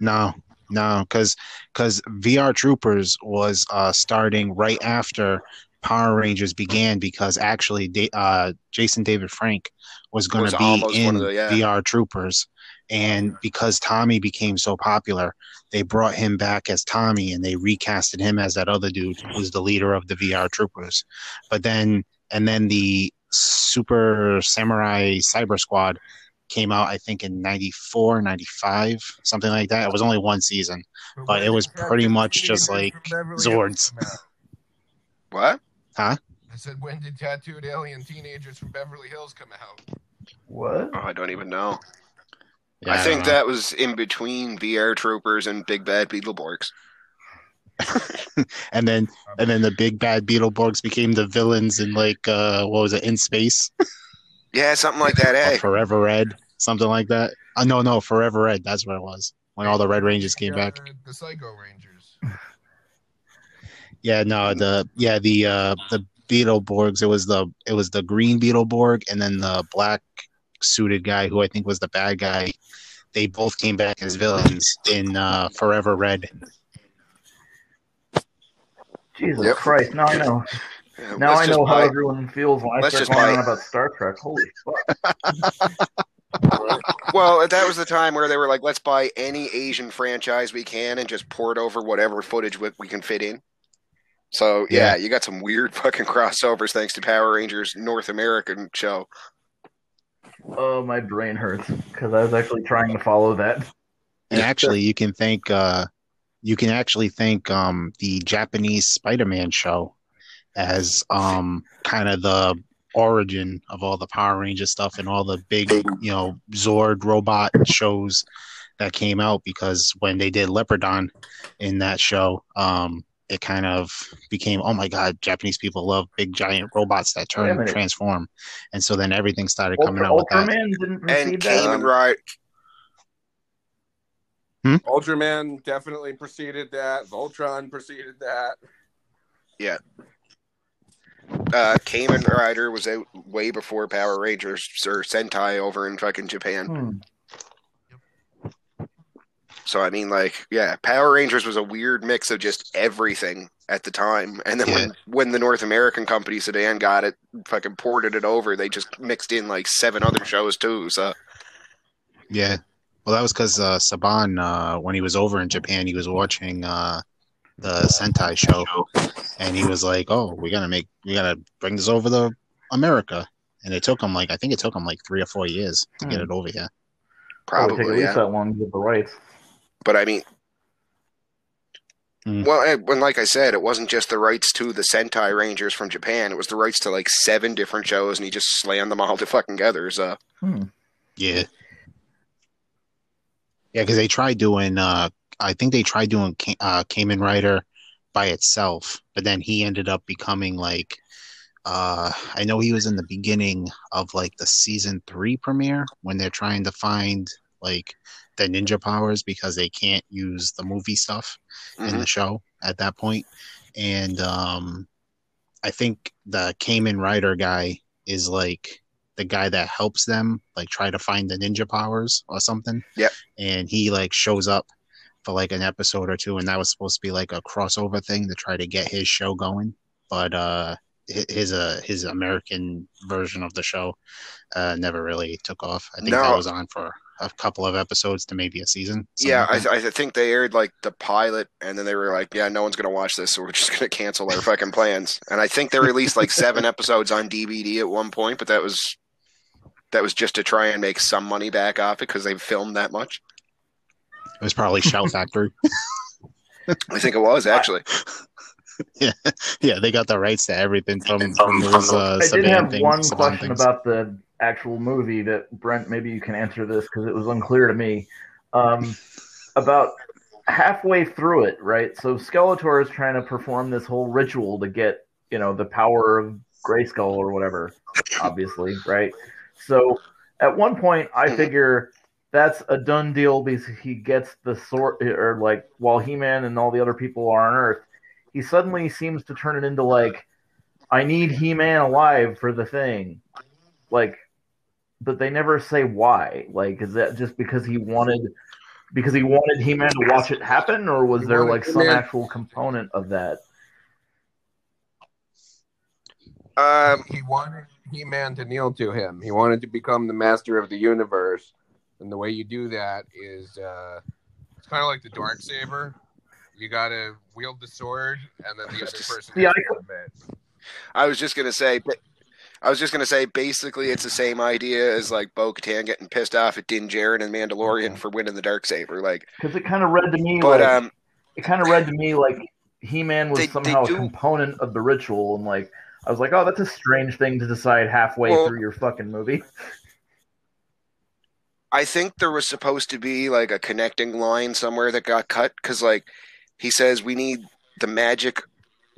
no, no, because because VR Troopers was uh, starting right after Power Rangers began because actually Da- uh, Jason David Frank was going to be in the- yeah. VR Troopers, and because Tommy became so popular, they brought him back as Tommy and they recasted him as that other dude who was the leader of the VR Troopers. But then and then the Super Samurai Cyber Squad came out I think in 94, 95, something like that. It was only one season. but it was pretty much just like Zords. What? Huh? I said, when did tattooed alien teenagers from Beverly Hills come out? What? Oh, I don't even know. Yeah, I don't think know. that was in between VR Troopers and Big Bad Beetleborgs. [laughs] and then and then the big bad Beetleborgs became the villains in like uh what was it in space [laughs] Yeah, something like that. or Hey, Forever Red, something like that. Uh, no, no, Forever Red. That's what it was when all the Red Rangers came Uh, back. The Psycho Rangers. Yeah, no, the yeah the uh the Beetleborgs. It was the it was the green Beetleborg and then the black suited guy who I think was the bad guy. They both came back as villains in uh, Forever Red. Jesus Yep. Christ! Now I know. Now let's I just know how everyone feels when I start just going buy- on about Star Trek. Holy fuck! [laughs] Well, that was the time where they were like, "Let's buy any Asian franchise we can and just port over whatever footage we, we can fit in." So yeah, Yeah. you got some weird [laughs] fucking crossovers thanks to Power Rangers North American show. Oh, my brain hurts because I was actually trying to follow that. And actually, you can thank uh, you can actually think um, the Japanese Spider-Man show as um, kind of the origin of all the Power Ranger stuff and all the big, you know, Zord robot shows that came out because when they did Leopardon in that show, um, it kind of became, oh my God, Japanese people love big giant robots that turn minute. transform, and so then everything started coming Ultra, out with that. Ultraman didn't And precede came that. And right. Ultraman definitely preceded that. Voltron preceded that. Yeah. Uh, Kamen Rider was out way before Power Rangers or Sentai over in fucking Japan. Hmm. So I mean, like, yeah, Power Rangers was a weird mix of just everything at the time, and then when when the North American company Saban got it, fucking ported it over, they just mixed in like seven other shows too. So Yeah. Well, that was because uh, Saban, uh, when he was over in Japan, he was watching uh, the Sentai show, and he was like, "Oh, we gotta make, we gotta bring this over to America." And it took him like, I think it took him like three or four years to get Hmm. it over here. Probably take at probably, least yeah. that long to get the rights. But I mean, Hmm. well, when like I said, it wasn't just the rights to the Sentai Rangers from Japan; it was the rights to like seven different shows, and he just slammed them all to [laughs] fucking together. So Hmm. Yeah. Yeah, because they tried doing, uh, I think they tried doing uh, Kamen Rider by itself, but then he ended up becoming like, uh, I know he was in the beginning of like the season three premiere when they're trying to find like the ninja powers because they can't use the movie stuff in Mhm. the show at that point. And um, I think the Kamen Rider guy is like the guy that helps them like try to find the ninja powers or something. Yeah. And he like shows up for like an episode or two, and that was supposed to be like a crossover thing to try to get his show going. But uh, his uh his American version of the show uh never really took off. I think No. that was on for a couple of episodes to maybe a season. Yeah, like I. I think they aired like the pilot, and then they were like, "Yeah, no one's gonna watch this, so we're [laughs] just gonna cancel our fucking plans." And I think they released like seven [laughs] episodes on DVD at one point, but that was that was just to try and make some money back off it because they filmed that much. it was probably Shell Factory. [laughs] [laughs] I think it was actually. [laughs] yeah, yeah, they got the rights to everything from, from those uh, I did have things, one question things. about the actual movie that Brent, maybe you can answer this because it was unclear to me. Um, about halfway through it, right? So Skeletor is trying to perform this whole ritual to get, you know, the power of Grayskull or whatever, obviously, right? So at one point, I figure that's a done deal because he gets the sword, or like while He Man and all the other people are on Earth, he suddenly seems to turn it into like, I need He Man alive for the thing. Like, but they never say why. Like, is that just because he wanted. Because he wanted He Man to watch it happen, or was He there like some actual component of that? Um, he wanted He-Man to kneel to him. He wanted to become the master of the universe, and the way you do that is uh, it's kind of like the dark saber. You got to wield the sword, and then the other [laughs] person Yeah, has I to submit. I was just gonna say, but I was just gonna say, basically, it's the same idea as like Bo Katan getting pissed off at Din Djarin and Mandalorian for winning the dark saber. Like, Because it kind of read to me but like um, it kind of read to me like He-Man was They- they somehow do- a component of the ritual, and like I was like, oh, that's a strange thing to decide halfway Well- through your fucking movie. [laughs] I think there was supposed to be like a connecting line somewhere that got cut because like he says we need the magic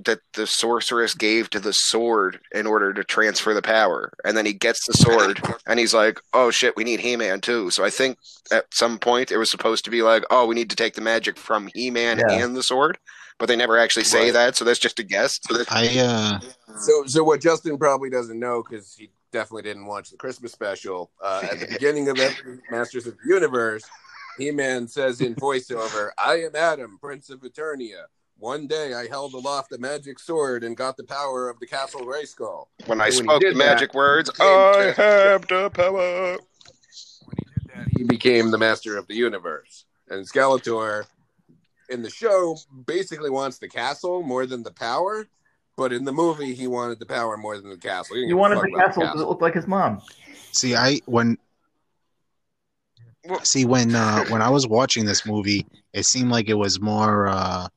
that the sorceress gave to the sword in order to transfer the power and then he gets the sword [laughs] and he's like oh shit we need he-man too so i think at some point it was supposed to be like oh we need to take the magic from he-man Yeah. and the sword but they never actually say Right. that so that's just a guess [laughs] I uh, So, so what Justin probably doesn't know because he definitely didn't watch the Christmas special. Uh, at the beginning of every [laughs] Masters of the Universe, He-Man says in voiceover, "I am Adam, Prince of Eternia. One day I held aloft the magic sword and got the power of the Castle Grayskull. when i When spoke the did magic that, words i the- have the power When he did that, he became the master of the universe. And Skeletor, in the show, basically wants the castle more than the power." But in the movie, he wanted the power more than the castle. He didn't You give a wanted the castle because it looked like his mom. see, I when Well- see when uh, when I was watching this movie, it seemed like it was more uh,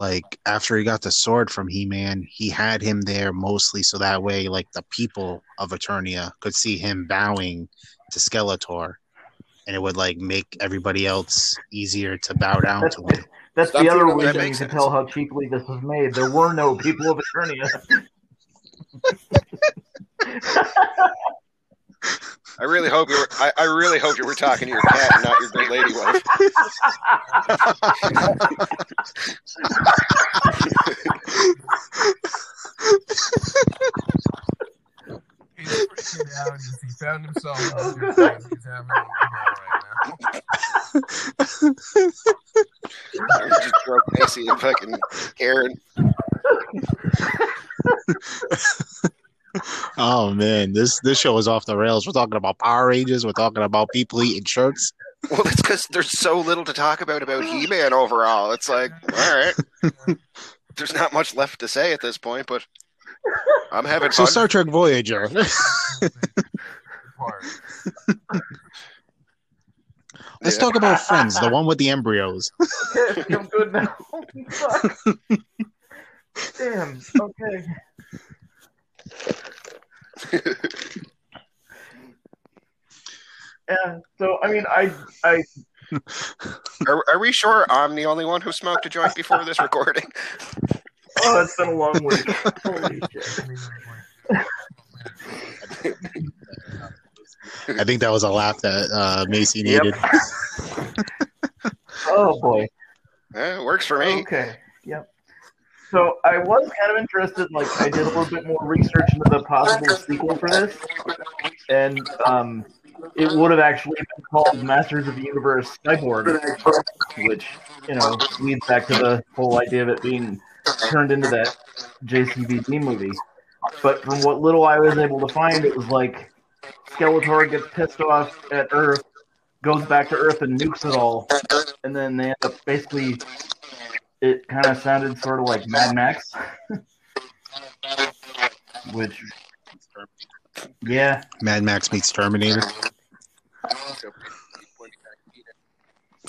like after he got the sword from He Man, he had him there mostly so that way, like the people of Eternia could see him bowing to Skeletor, and it would like make everybody else easier to bow down to him. That's Stop the other doing way that that you can sense. tell how cheaply this was made. There were no people of Eternia. I really hope you were. I, I really hope you were talking to your cat and not your good lady wife. [laughs] He's freaking. He found himself. [laughs] Oh, in God. He's having a right now. I just broke Macy and fucking Karen. Oh man, this this show is off the rails. We're talking about Power Rangers. We're talking about people eating shirts. Well, it's because there's so little to talk about about He-Man overall. It's like, all right, [laughs] there's not much left to say at this point, but I'm having So fun. Star Trek Voyager. [laughs] [laughs] Let's Yeah. talk about Friends, the one with the embryos. Okay, [laughs] I'm good now. Damn. Okay. Yeah. So I mean, I I Are, are we sure I'm the only one who smoked a joint before this recording? Oh, it's been a long [laughs] week. Holy shit. I think that was a laugh that uh, Macy Yep. needed. [laughs] oh boy. Eh, it works for me. Okay. Yep. So I was kind of interested. Like I did a little bit more research into the possible sequel for this, and um, it would have actually been called Masters of the Universe Cyborg, which you know leads back to the whole idea of it being turned into that JCVD movie. But from what little I was able to find, it was like Skeletor gets pissed off at Earth, goes back to Earth and nukes it all, and then they end up basically. It kind of sounded sort of like Mad Max, [laughs] which, yeah, Mad Max meets Terminator.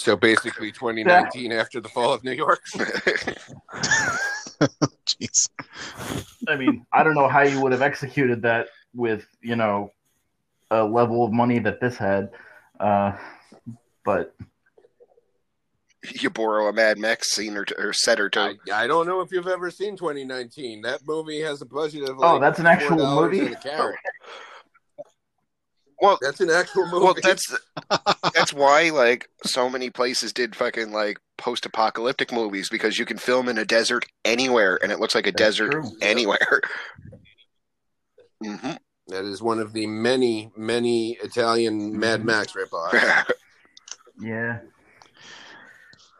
So basically, [laughs] 2019 after the fall of New York. [laughs] [laughs] Jeez. I mean, I don't know how you would have executed that with you know a level of money that this had, uh, but you borrow a Mad Max scene or, t- or set or two. I, I don't know if you've ever seen 2019. That movie has a budget of Oh, that's an actual movie? And a carrot. Well, That's an actual movie. well, that's that's why like so many places did fucking like post-apocalyptic movies because you can film in a desert anywhere and it looks like a That's desert true. anywhere. hmm that is one of the many, many Italian Mad Max ripoffs. [laughs] yeah.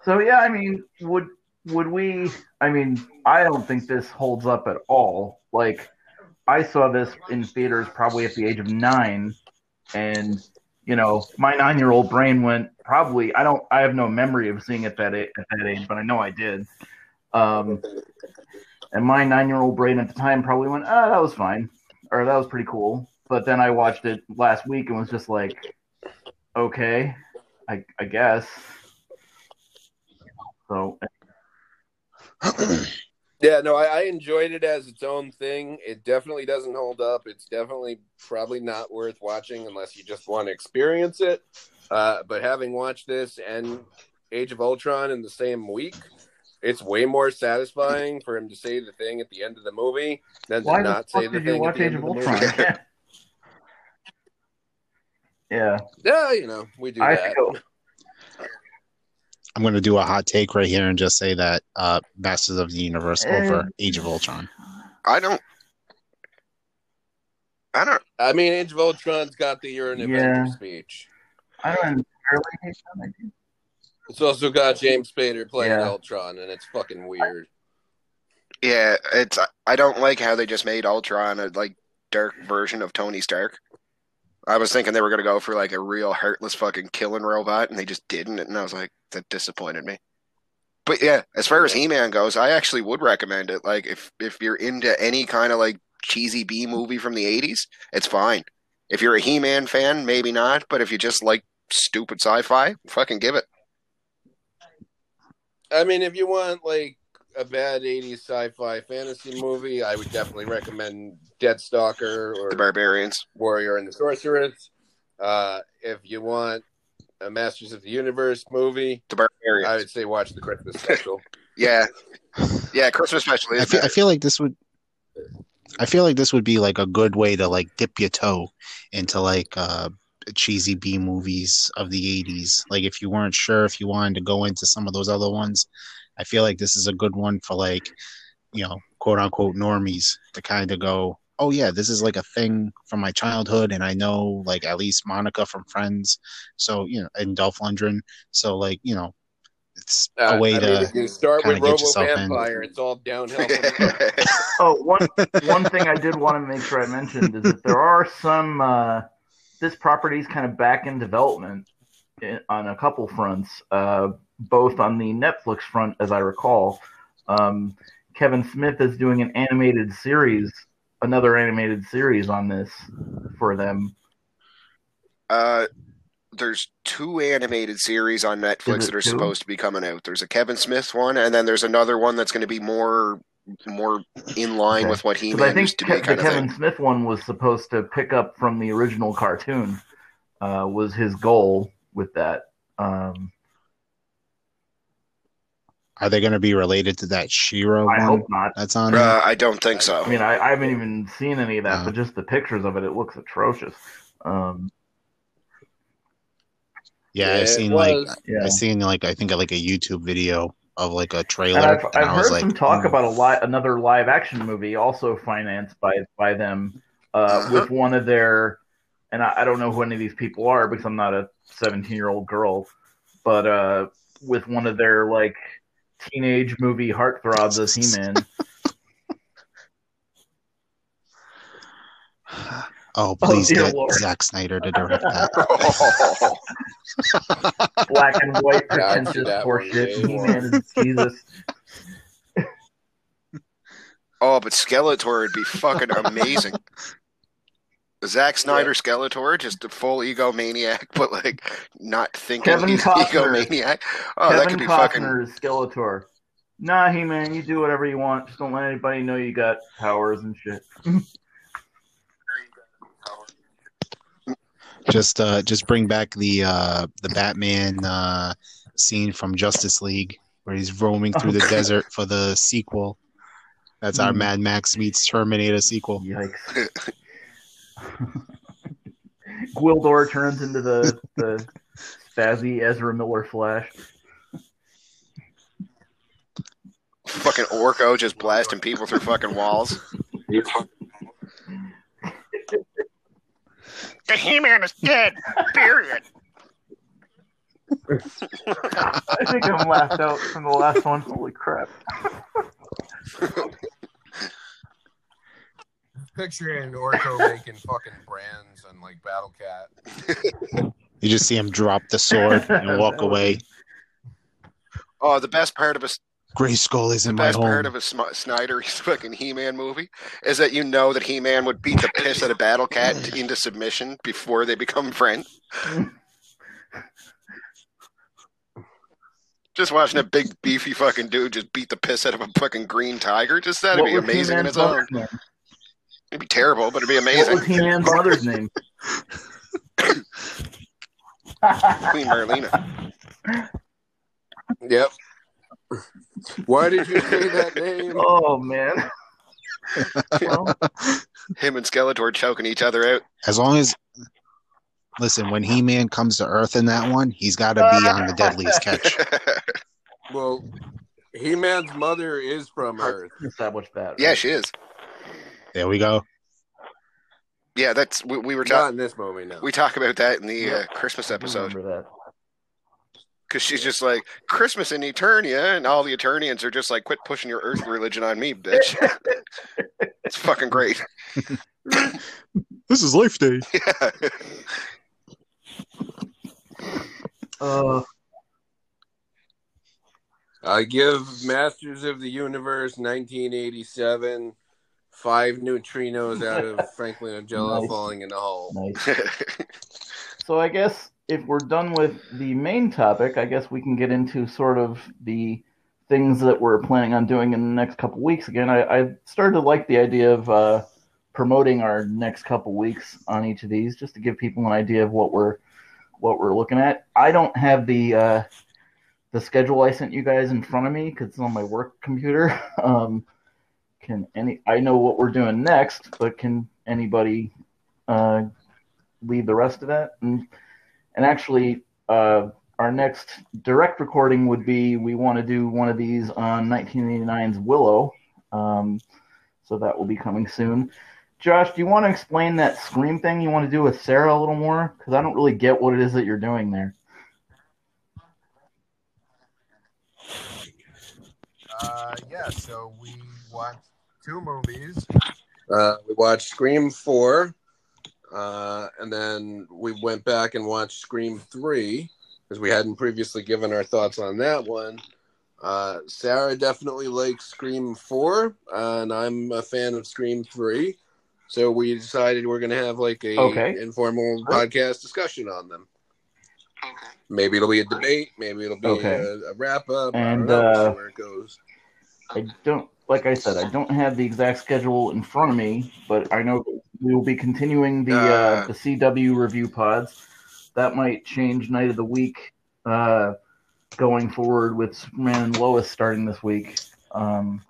So yeah, I mean, would would we? I mean, I don't think this holds up at all. Like, I saw this in theaters probably at the age of nine, and you know, my nine-year-old brain went probably. I don't. I have no memory of seeing it that at that age, but I know I did. Um, and my nine-year-old brain at the time probably went, "Ah, that was fine," or "That was pretty cool." But then I watched it last week and was just like, "Okay, I, I guess." So [clears throat] Yeah, no, I, I enjoyed it as its own thing. It definitely doesn't hold up. It's definitely probably not worth watching unless you just want to experience it. Uh, but having watched this and Age of Ultron in the same week, it's way more satisfying for him to say the thing at the end of the movie than to why the not say the thing at watch the Age end of of the Ultron? movie. [laughs] yeah. yeah, [laughs] yeah, you know, we do I that. feel I'm going to do a hot take right here and just say that uh, Masters of the Universe Eh. over Age of Ultron. I don't. I don't. I mean, Age of Ultron's got the You're an Yeah. Avenger speech. I don't entirely hate that idea. It's also got James Spader playing Yeah. Ultron, and it's fucking weird. Yeah, it's. I don't like how they just made Ultron a like dark version of Tony Stark. I was thinking they were gonna go for like a real heartless fucking killing robot, and they just didn't, and I was like, that disappointed me. But yeah, as far as He Man goes, I actually would recommend it. Like if if you're into any kind of like cheesy B movie from the '80s, it's fine. If you're a He Man fan, maybe not. But if you just like stupid sci-fi, fucking give it. I mean, if you want like a bad '80s sci-fi fantasy movie, I would definitely recommend Deathstalker or The Barbarians. Warrior and the Sorceress. Uh, if you want a Masters of the Universe movie, The Barbarians. I would say watch the Christmas special. [laughs] yeah, yeah. Christmas special. I feel, I feel like this would. I feel like this would be like a good way to like dip your toe into like uh cheesy B movies of the 80s. Like if you weren't sure if you wanted to go into some of those other ones, I feel like this is a good one for like, you know, quote unquote normies to kind of go, "Oh yeah, this is like a thing from my childhood and I know like at least Monica from Friends." So, you know, and Dolph Lundgren. So like, you know, it's Uh, a way I to mean, you start kinda with get Robo yourself in. It's all downhill. From. [laughs] Oh, one one thing I did want to make sure I mentioned is that there are some. Uh, this property is kind of back in development in, on a couple fronts, uh, both on the Netflix front, as I recall. Um, Kevin Smith is doing an animated series, another animated series on this for them. Uh, there's two animated series on Netflix that are two? supposed to be coming out. There's a Kevin Smith one, and then there's another one that's going to be more more in line Okay. with what he I think used to be, Ke- the Kevin. Smith one was supposed to pick up from the original cartoon. Uh, was his goal with that? Um, Are they going to be related to that She-Ra I one hope not. that's on there? Uh, I don't think so. I mean, I, I haven't even seen any of that, No. but just the pictures of it, it looks atrocious. Um, Yeah, Yeah, I've it seen like. Yeah. I've seen like I think like a YouTube video of like a And trailer, I've, and I've I was heard like, some talk "Ooh." about a li- another live action movie also financed by by them uh, with [laughs] one of their and I, I don't know who any of these people are because I'm not a 17 year old girl, but uh, with one of their like teenage movie heartthrobs as [laughs] He Man. Oh, oh, please dear get Lord. Zack Snyder to direct that. [laughs] Black and white Yeah, I'd see pretentious that one horseshit. He. Man Jesus. oh, but Skeletor would be fucking amazing. [laughs] Zack Snyder Skeletor, just a full egomaniac, [laughs] but like not thinking Kevin he's Costner. egomaniac. Oh, that Kevin could be fucking. Costner is Skeletor. Nah, He Man, you do whatever you want. Just don't let anybody know you got powers and shit. [laughs] Just uh, just bring back the uh, the Batman uh, scene from Justice League where he's roaming through the Okay. desert for the sequel. That's our Hmm. Mad Max meets Terminator sequel. Yikes. [laughs] [laughs] Gwildor turns into the the spazzy Ezra Miller Flash. fucking Orko just blasting people through fucking walls. The He-Man is dead. Period. I think I'm laughed out from the last one. Holy crap. [laughs] Picturing Orko [laughs] making fucking brands and like Battle Cat. You just see him drop the sword and [laughs] walk away. Oh, the best part of a Gray Skull isn't my best part of a Sm- Snyder [laughs] fucking He-Man movie is that you know that He-Man would beat the piss out of Battle Cat into submission before they become friends. Just watching a big beefy fucking dude just beat the piss out of a fucking green tiger, just that'd What be amazing in He-Man's its own. Mother's name? It'd be terrible, but it'd be What amazing. was He-Man's mother's name? [laughs] Queen Marlena. Yep. Why did you say that name? [laughs] oh man. Well, Him and Skeletor choking each other out. As long as listen, when He Man comes to Earth in that one, he's got to be on the Deadliest [laughs] Catch. Well, He Man's mother is from Earth. established that. yeah, she is. There we go. Yeah, that's we, we were Not talking. in this movie now. We talk about that in the uh, Christmas episode because she's just like Christmas in Eternia, and all the Eternians are just like, "Quit pushing your Earth religion on me, bitch." [laughs] it's fucking great. [laughs] This is Life Day. [laughs] Yeah. Uh, I give Masters of the Universe 1987 five neutrinos out of [laughs] Franklin Angela Nice. falling in a hole. nice. [laughs] So I guess if we're done with the main topic, I guess we can get into sort of the things that we're planning on doing in the next couple weeks. Again, I, I started to like the idea of uh, promoting our next couple weeks on each of these, just to give people an idea of what we're what we're looking at. I don't have the uh, the schedule I sent you guys in front of me because it's on my work computer. [laughs] Um, can any? I know what we're doing next, but can anybody uh, lead the rest of that? And and actually, uh, our next direct recording would be we want to do one of these on 1989's Willow. Um, so that will be coming soon. Josh, do you want to explain that scream thing you want to do with Sarah a little more? Because I don't really get what it is that you're doing there. Uh, yeah, so we watched two movies. Uh, we watched Scream 4, uh, and then we went back and watched Scream 3 because we hadn't previously given our thoughts on that one. Uh, Sarah definitely likes Scream 4, uh, and I'm a fan of Scream 3. So we decided we're going to have like a Okay. informal Great. podcast discussion on them. Maybe it'll be a debate. Maybe it'll be Okay. a, a wrap up. I And, don't know. Uh, where it goes. I don't, like I said, I don't have the exact schedule in front of me, but I know we will be continuing the uh, the CW review pods. That might change night of the week uh, going forward with Superman and Lois starting this week. Um,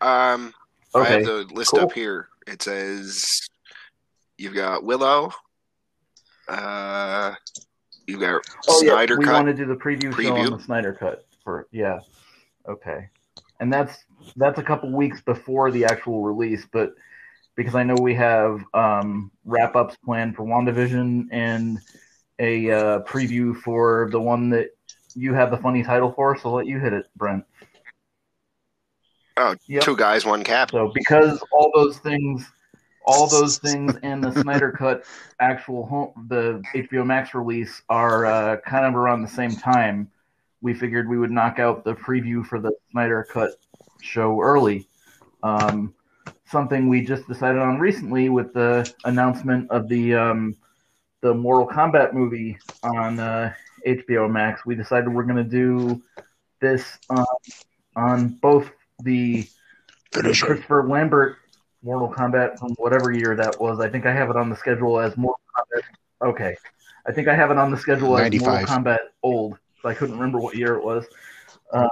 Um, I have the list cool. up here. It says you've got Willow, Uh, you got Oh Snyder yeah, we cut. want to do the preview, show on the Snyder cut for yeah. Okay, and that's that's a couple weeks before the actual release, but because I know we have um, wrap ups planned for WandaVision and a uh, preview for the one that you have the funny title for, so I'll let you hit it, Brent. Oh, Yep. two guys, one cap. So because all those things, all those things, and the Snyder Cut actual home, the HBO Max release are uh, kind of around the same time. We figured we would knock out the preview for the Snyder Cut show early. Um, something we just decided on recently with the announcement of the um, the Mortal Kombat movie on uh, HBO Max. We decided we're going to do this uh, on both the Finisher. Christopher Lambert Mortal Kombat from whatever year that was. I think I have it on the schedule as Mortal Kombat. Okay, I think I have it on the schedule as 95. Mortal Kombat Old. So I couldn't remember what year it was. Uh,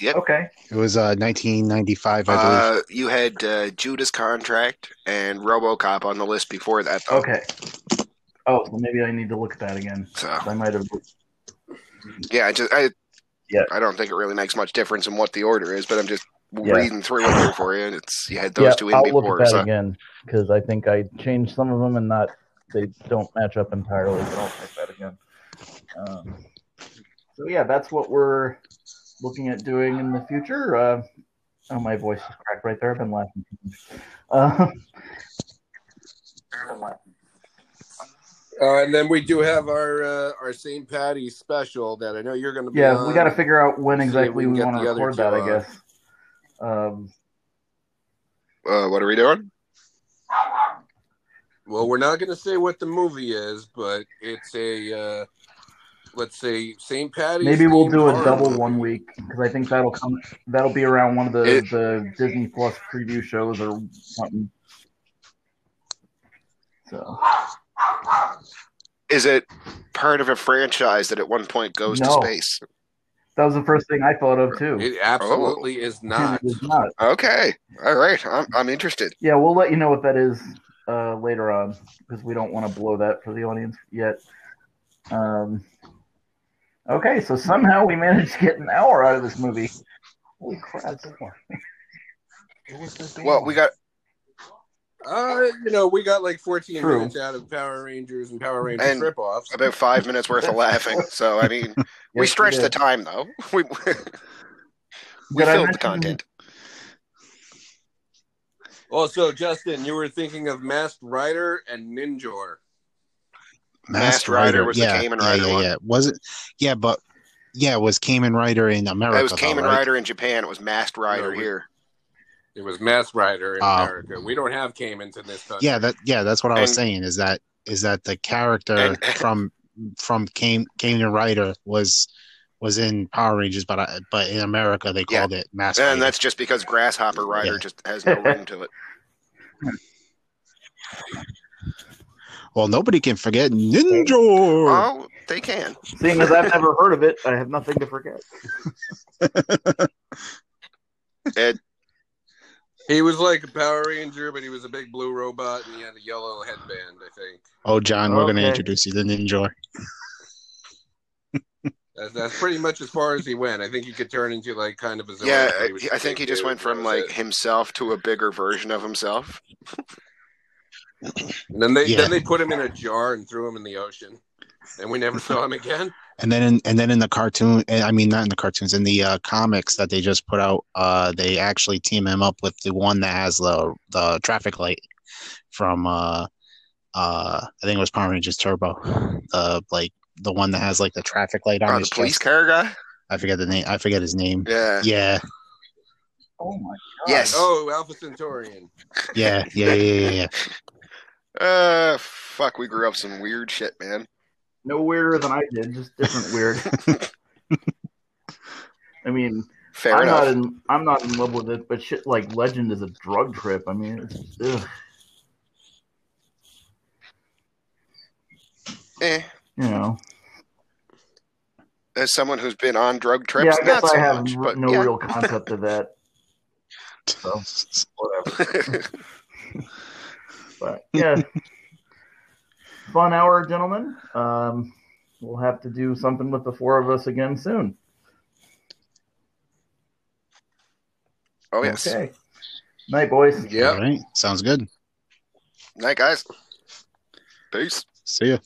Yep. Okay. It was uh, 1995, I believe. Uh, you had uh, Judas Contract and RoboCop on the list before that. Though. Okay. Oh, so maybe I need to look at that again. So I might have. yeah, I just I Yeah. I don't think it really makes much difference in what the order is, but I'm just Yeah. reading through it here for you. and It's you had those yeah, two in I'll before. look at that So again because I think I changed some of them and not they don't match up entirely. But I'll check that again. Um, so yeah, that's what we're looking at doing in the future. Uh, oh, my voice is cracked right there. I've been laughing. too much. Uh, Uh, and then we do have our uh, our St. Patty's special that I know you're going to be. yeah, on. we got to figure out when exactly we we want to the record two that. I guess. Um, uh, what are we doing? Well, we're not going to say what the movie is, but it's a uh, let's say St. Patty's. maybe we'll do a horror double movie. one week because I think that'll come. That'll be around one of the It- the Disney Plus preview shows or something. So Is it part of a franchise that at one point goes No. to space? that was the first thing I thought of too. It absolutely is not. it is not. Okay, all right, I'm I'm interested. Yeah, we'll let you know what that is uh, later on because we don't want to blow that for the audience yet. Um, okay, so somehow we managed to get an hour out of this movie. Holy crap! Well, we got Uh, you know, we got like 14 True. minutes out of Power Rangers and Power Rangers And- ripoffs. about five minutes worth of [laughs] laughing. So I mean, we [laughs] stretched the time though. [laughs] We we Did I filled the content. Also, Justin, you were thinking of Masked Rider and Ninjor. Masked Rider was the Kamen Rider yeah, one. yeah. Was it? Yeah, but yeah, it was Kamen Rider in America. It was though, Kamen right? Rider in Japan. It was Masked Rider we- here. It was Masked Rider in Oh. America. We don't have Kamens in this country. Yeah, that yeah, that's what I was And- saying. Is that is that the character And- [laughs] from from Kamen Kamen Rider was was in Power Rangers, but I, but in America they Yeah. called it Mask And Rider. that's just because Grasshopper Rider Yeah. just has no ring to it. [laughs] Well, nobody can forget Ninjor. Oh, they can. Seeing as I've never heard of it, I have nothing to forget. [laughs] Ed, He was like a Power Ranger, but he was a big blue robot and he had a yellow headband, I think. Oh, John, we're going to introduce you to Ninjor. That's, that's pretty much as far as he went. I think he could turn into like kind of a Zord, yeah, but he was I a think he just went from like it. himself to a bigger version of himself. [laughs] And then they Yeah. then they put him in a jar and threw him in the ocean, and we never saw him again. And then in, and then in the cartoon, eh, I mean not in the cartoons, in the uh, comics that they just put out, uh, they actually team him up with the one that has the the traffic light from uh, uh, I think it was Power Rangers Turbo, the like the one that has like the traffic light on Oh, the police chest. car guy. I forget the name. I forget his name. Yeah. Yeah, Oh my god! Yes. Oh, Alpha Centaurian. yeah, yeah, yeah, yeah. yeah. Uh, fuck. We grew up some weird shit, man. No weirder than I did, just different [laughs] weird. [laughs] I mean, Fair I'm enough. not in I'm not in love with it, but shit like Legend is a drug trip. I mean, eh. you know. As someone who's been on drug trips, yeah, I guess not so I have much, r- but no yeah. real concept of that. [laughs] So whatever. But [laughs] yeah, fun hour, gentlemen. Um, we'll have to do something with the four of us again soon. Oh yes. Okay. Night, boys. Yeah. All right. Sounds good. Night, guys. Peace. See ya.